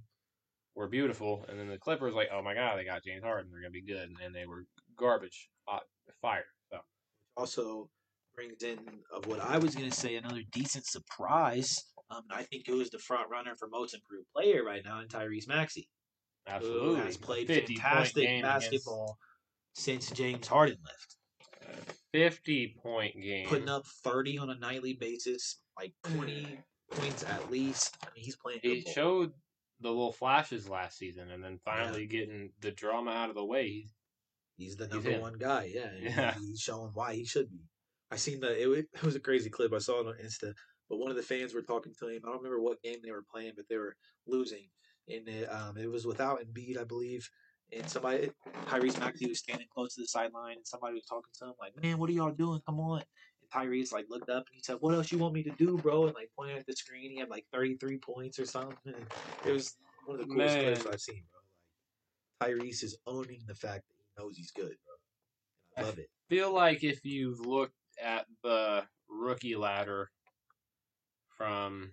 We're beautiful, and then the Clippers like, oh my god, they got James Harden, they're gonna be good, and they were garbage, uh, hot fire. So Also brings in of what I was to say another decent surprise. Um, I think it was the front runner for most improved player right now in Tyrese Maxey, who has played fantastic game against- basketball since James Harden left. fifty point game. putting up 30 on a nightly basis, like 20 points at least. I mean, he's playing He showed the little flashes last season, and then finally getting the drama out of the way. He- He's the number him. one guy. Yeah, Yeah. He's showing why he should be. I seen the it, it was a crazy clip. I saw it on Insta, but one of the fans were talking to him. I don't remember what game they were playing, but they were losing, and it, um, it was without Embiid, I believe. And somebody, Tyrese Maxey was standing close to the sideline, and somebody was talking to him like, "Man, what are y'all doing? Come on!" And Tyrese like looked up and he said, "What else you want me to do, bro?" And like pointed at the screen. He had like 33 points or something. And it was one of the coolest clips Man. I've seen, bro. Like Tyrese is owning the fact that he knows he's good, bro. And I I love it. feel like if you've looked at the rookie ladder from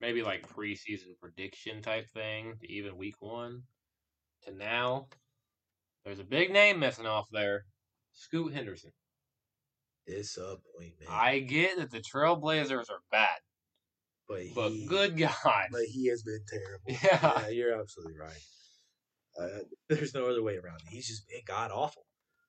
maybe like preseason prediction type thing to even week one to now, there's a big name missing off there. Scoot Henderson. Disappointment. I get that the Trailblazers are bad, but but good God. but he has been terrible. Yeah. yeah you're absolutely right. Uh, there's no other way around it. He's just been god awful.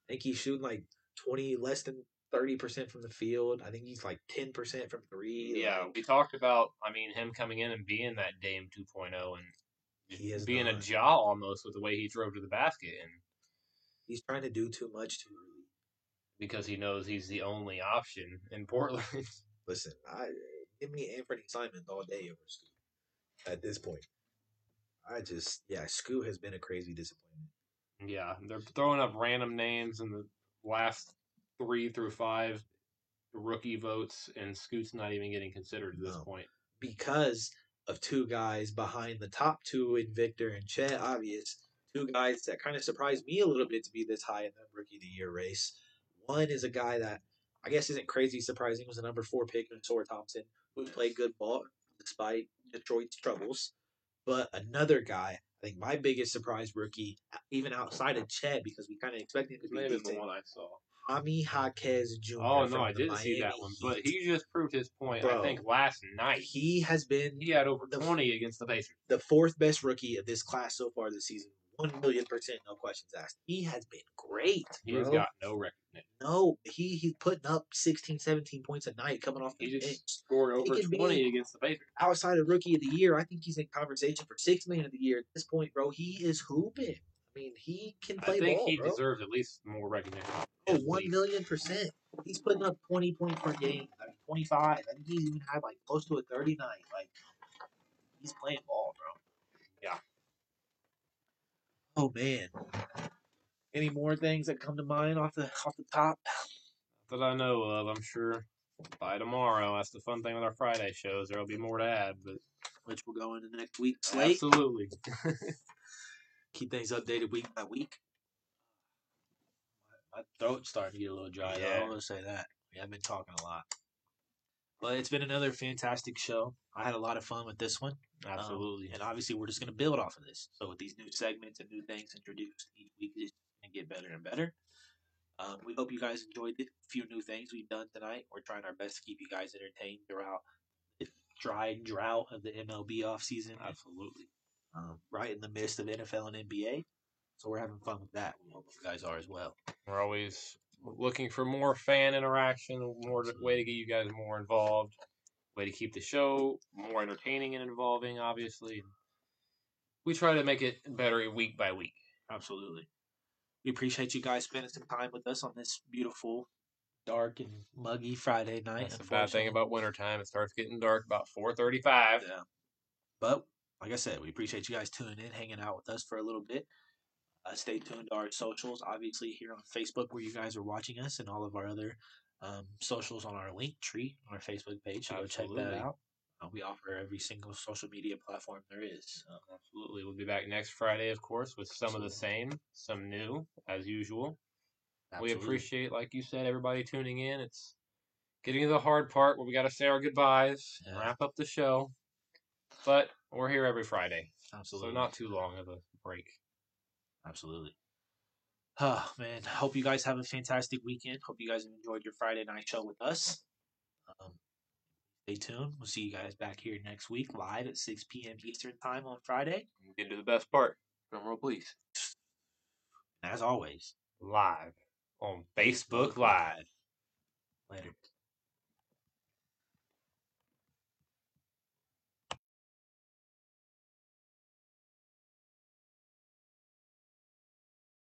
I think he's shooting like twenty less than thirty percent from the field. I think he's like ten percent from three. Yeah, like, we talked about, I mean, him coming in and being that Dame 2.0 and being a jaw almost with the way he drove to the basket. And he's trying to do too much too early. because he knows he's the only option in Portland. Listen, I give me Anthony Simons all day over Scoot. At this point, I just yeah, Scoot has been a crazy disappointment. yeah, they're throwing up random names in the last three through five rookie votes, and Scoot's not even getting considered at this No. point. because of two guys behind the top two in Victor and Chet, obvious. Two guys that kind of surprised me a little bit to be this high in the rookie of the year race. One is a guy that I guess isn't crazy surprising, was the number four pick in Ausar Thompson, who played good ball despite Detroit's troubles. But another guy, I think my biggest surprise rookie, even outside of Chet, because we kind of expected him to be Maybe the one I saw. Jaime Jaquez Jr. Oh no, I didn't see that Miami one, but he just proved his point. I think last night he has been he had over The- twenty against the Pacers. the fourth best rookie of this class so far this season. One million percent, no questions asked. He has been great. He's bro. got no recognition. no. He he's putting up 16, 17 points a night coming off the He bench. just scored over twenty against the Pacers. Outside of rookie of the year, I think he's in conversation for sixth man of the year at this point, bro. He is hooping. I mean, he can play I think ball, he bro. deserves at least more recognition. Oh, one million percent. He's putting up twenty points per game. I mean, twenty five. I think he's even had like close to a thirty nine. Like he's playing ball, bro. Yeah. Oh man. Any more things that come to mind off the off the top? that I know of. I'm sure by tomorrow. That's the fun thing with our Friday shows. There'll be more to add, but which will go into the next week's slate. Absolutely. Keep things updated week by week. My throat's starting to get a little dry. Yeah. I'm gonna say that. We have been talking a lot, but it's been another fantastic show. I had a lot of fun with this one. Um, Absolutely. and obviously, we're just going to build off of this. So, with these new segments and new things introduced each week, it's going to get better and better. Um, we hope you guys enjoyed the few new things we've done tonight. We're trying our best to keep you guys entertained throughout the dry drought of the MLB offseason. Absolutely. Um, right in the midst of NFL and NBA. So, we're having fun with that. We hope you guys are as well. We're always looking for more fan interaction, more way to get you guys more involved, way to keep the show more entertaining and involving. Obviously, we try to make it better week by week. Absolutely. We appreciate you guys spending some time with us on this beautiful, dark, and muggy Friday night. That's the bad thing about wintertime. It starts getting dark about four thirty-five. Yeah. But like I said, we appreciate you guys tuning in, hanging out with us for a little bit. Uh, stay tuned to our socials, obviously here on Facebook where you guys are watching us, and all of our other um, socials on our Linktree on our Facebook page. So go check that out. Uh, we offer every single social media platform there is. So, Absolutely. We'll be back next Friday, of course, with some of the same, some new, as usual. absolutely. We appreciate, like you said, everybody tuning in. It's getting to the hard part where we got to say our goodbyes, Yeah. wrap up the show. But we're here every Friday, absolutely so not too long of a break. Absolutely. Oh man, hope you guys have a fantastic weekend. Hope you guys have enjoyed your Friday night show with us. Um, stay tuned. We'll see you guys back here next week live at 6 p.m. Eastern Time on Friday. Get to the best part. Drum roll, please. As always, Live on Facebook Live.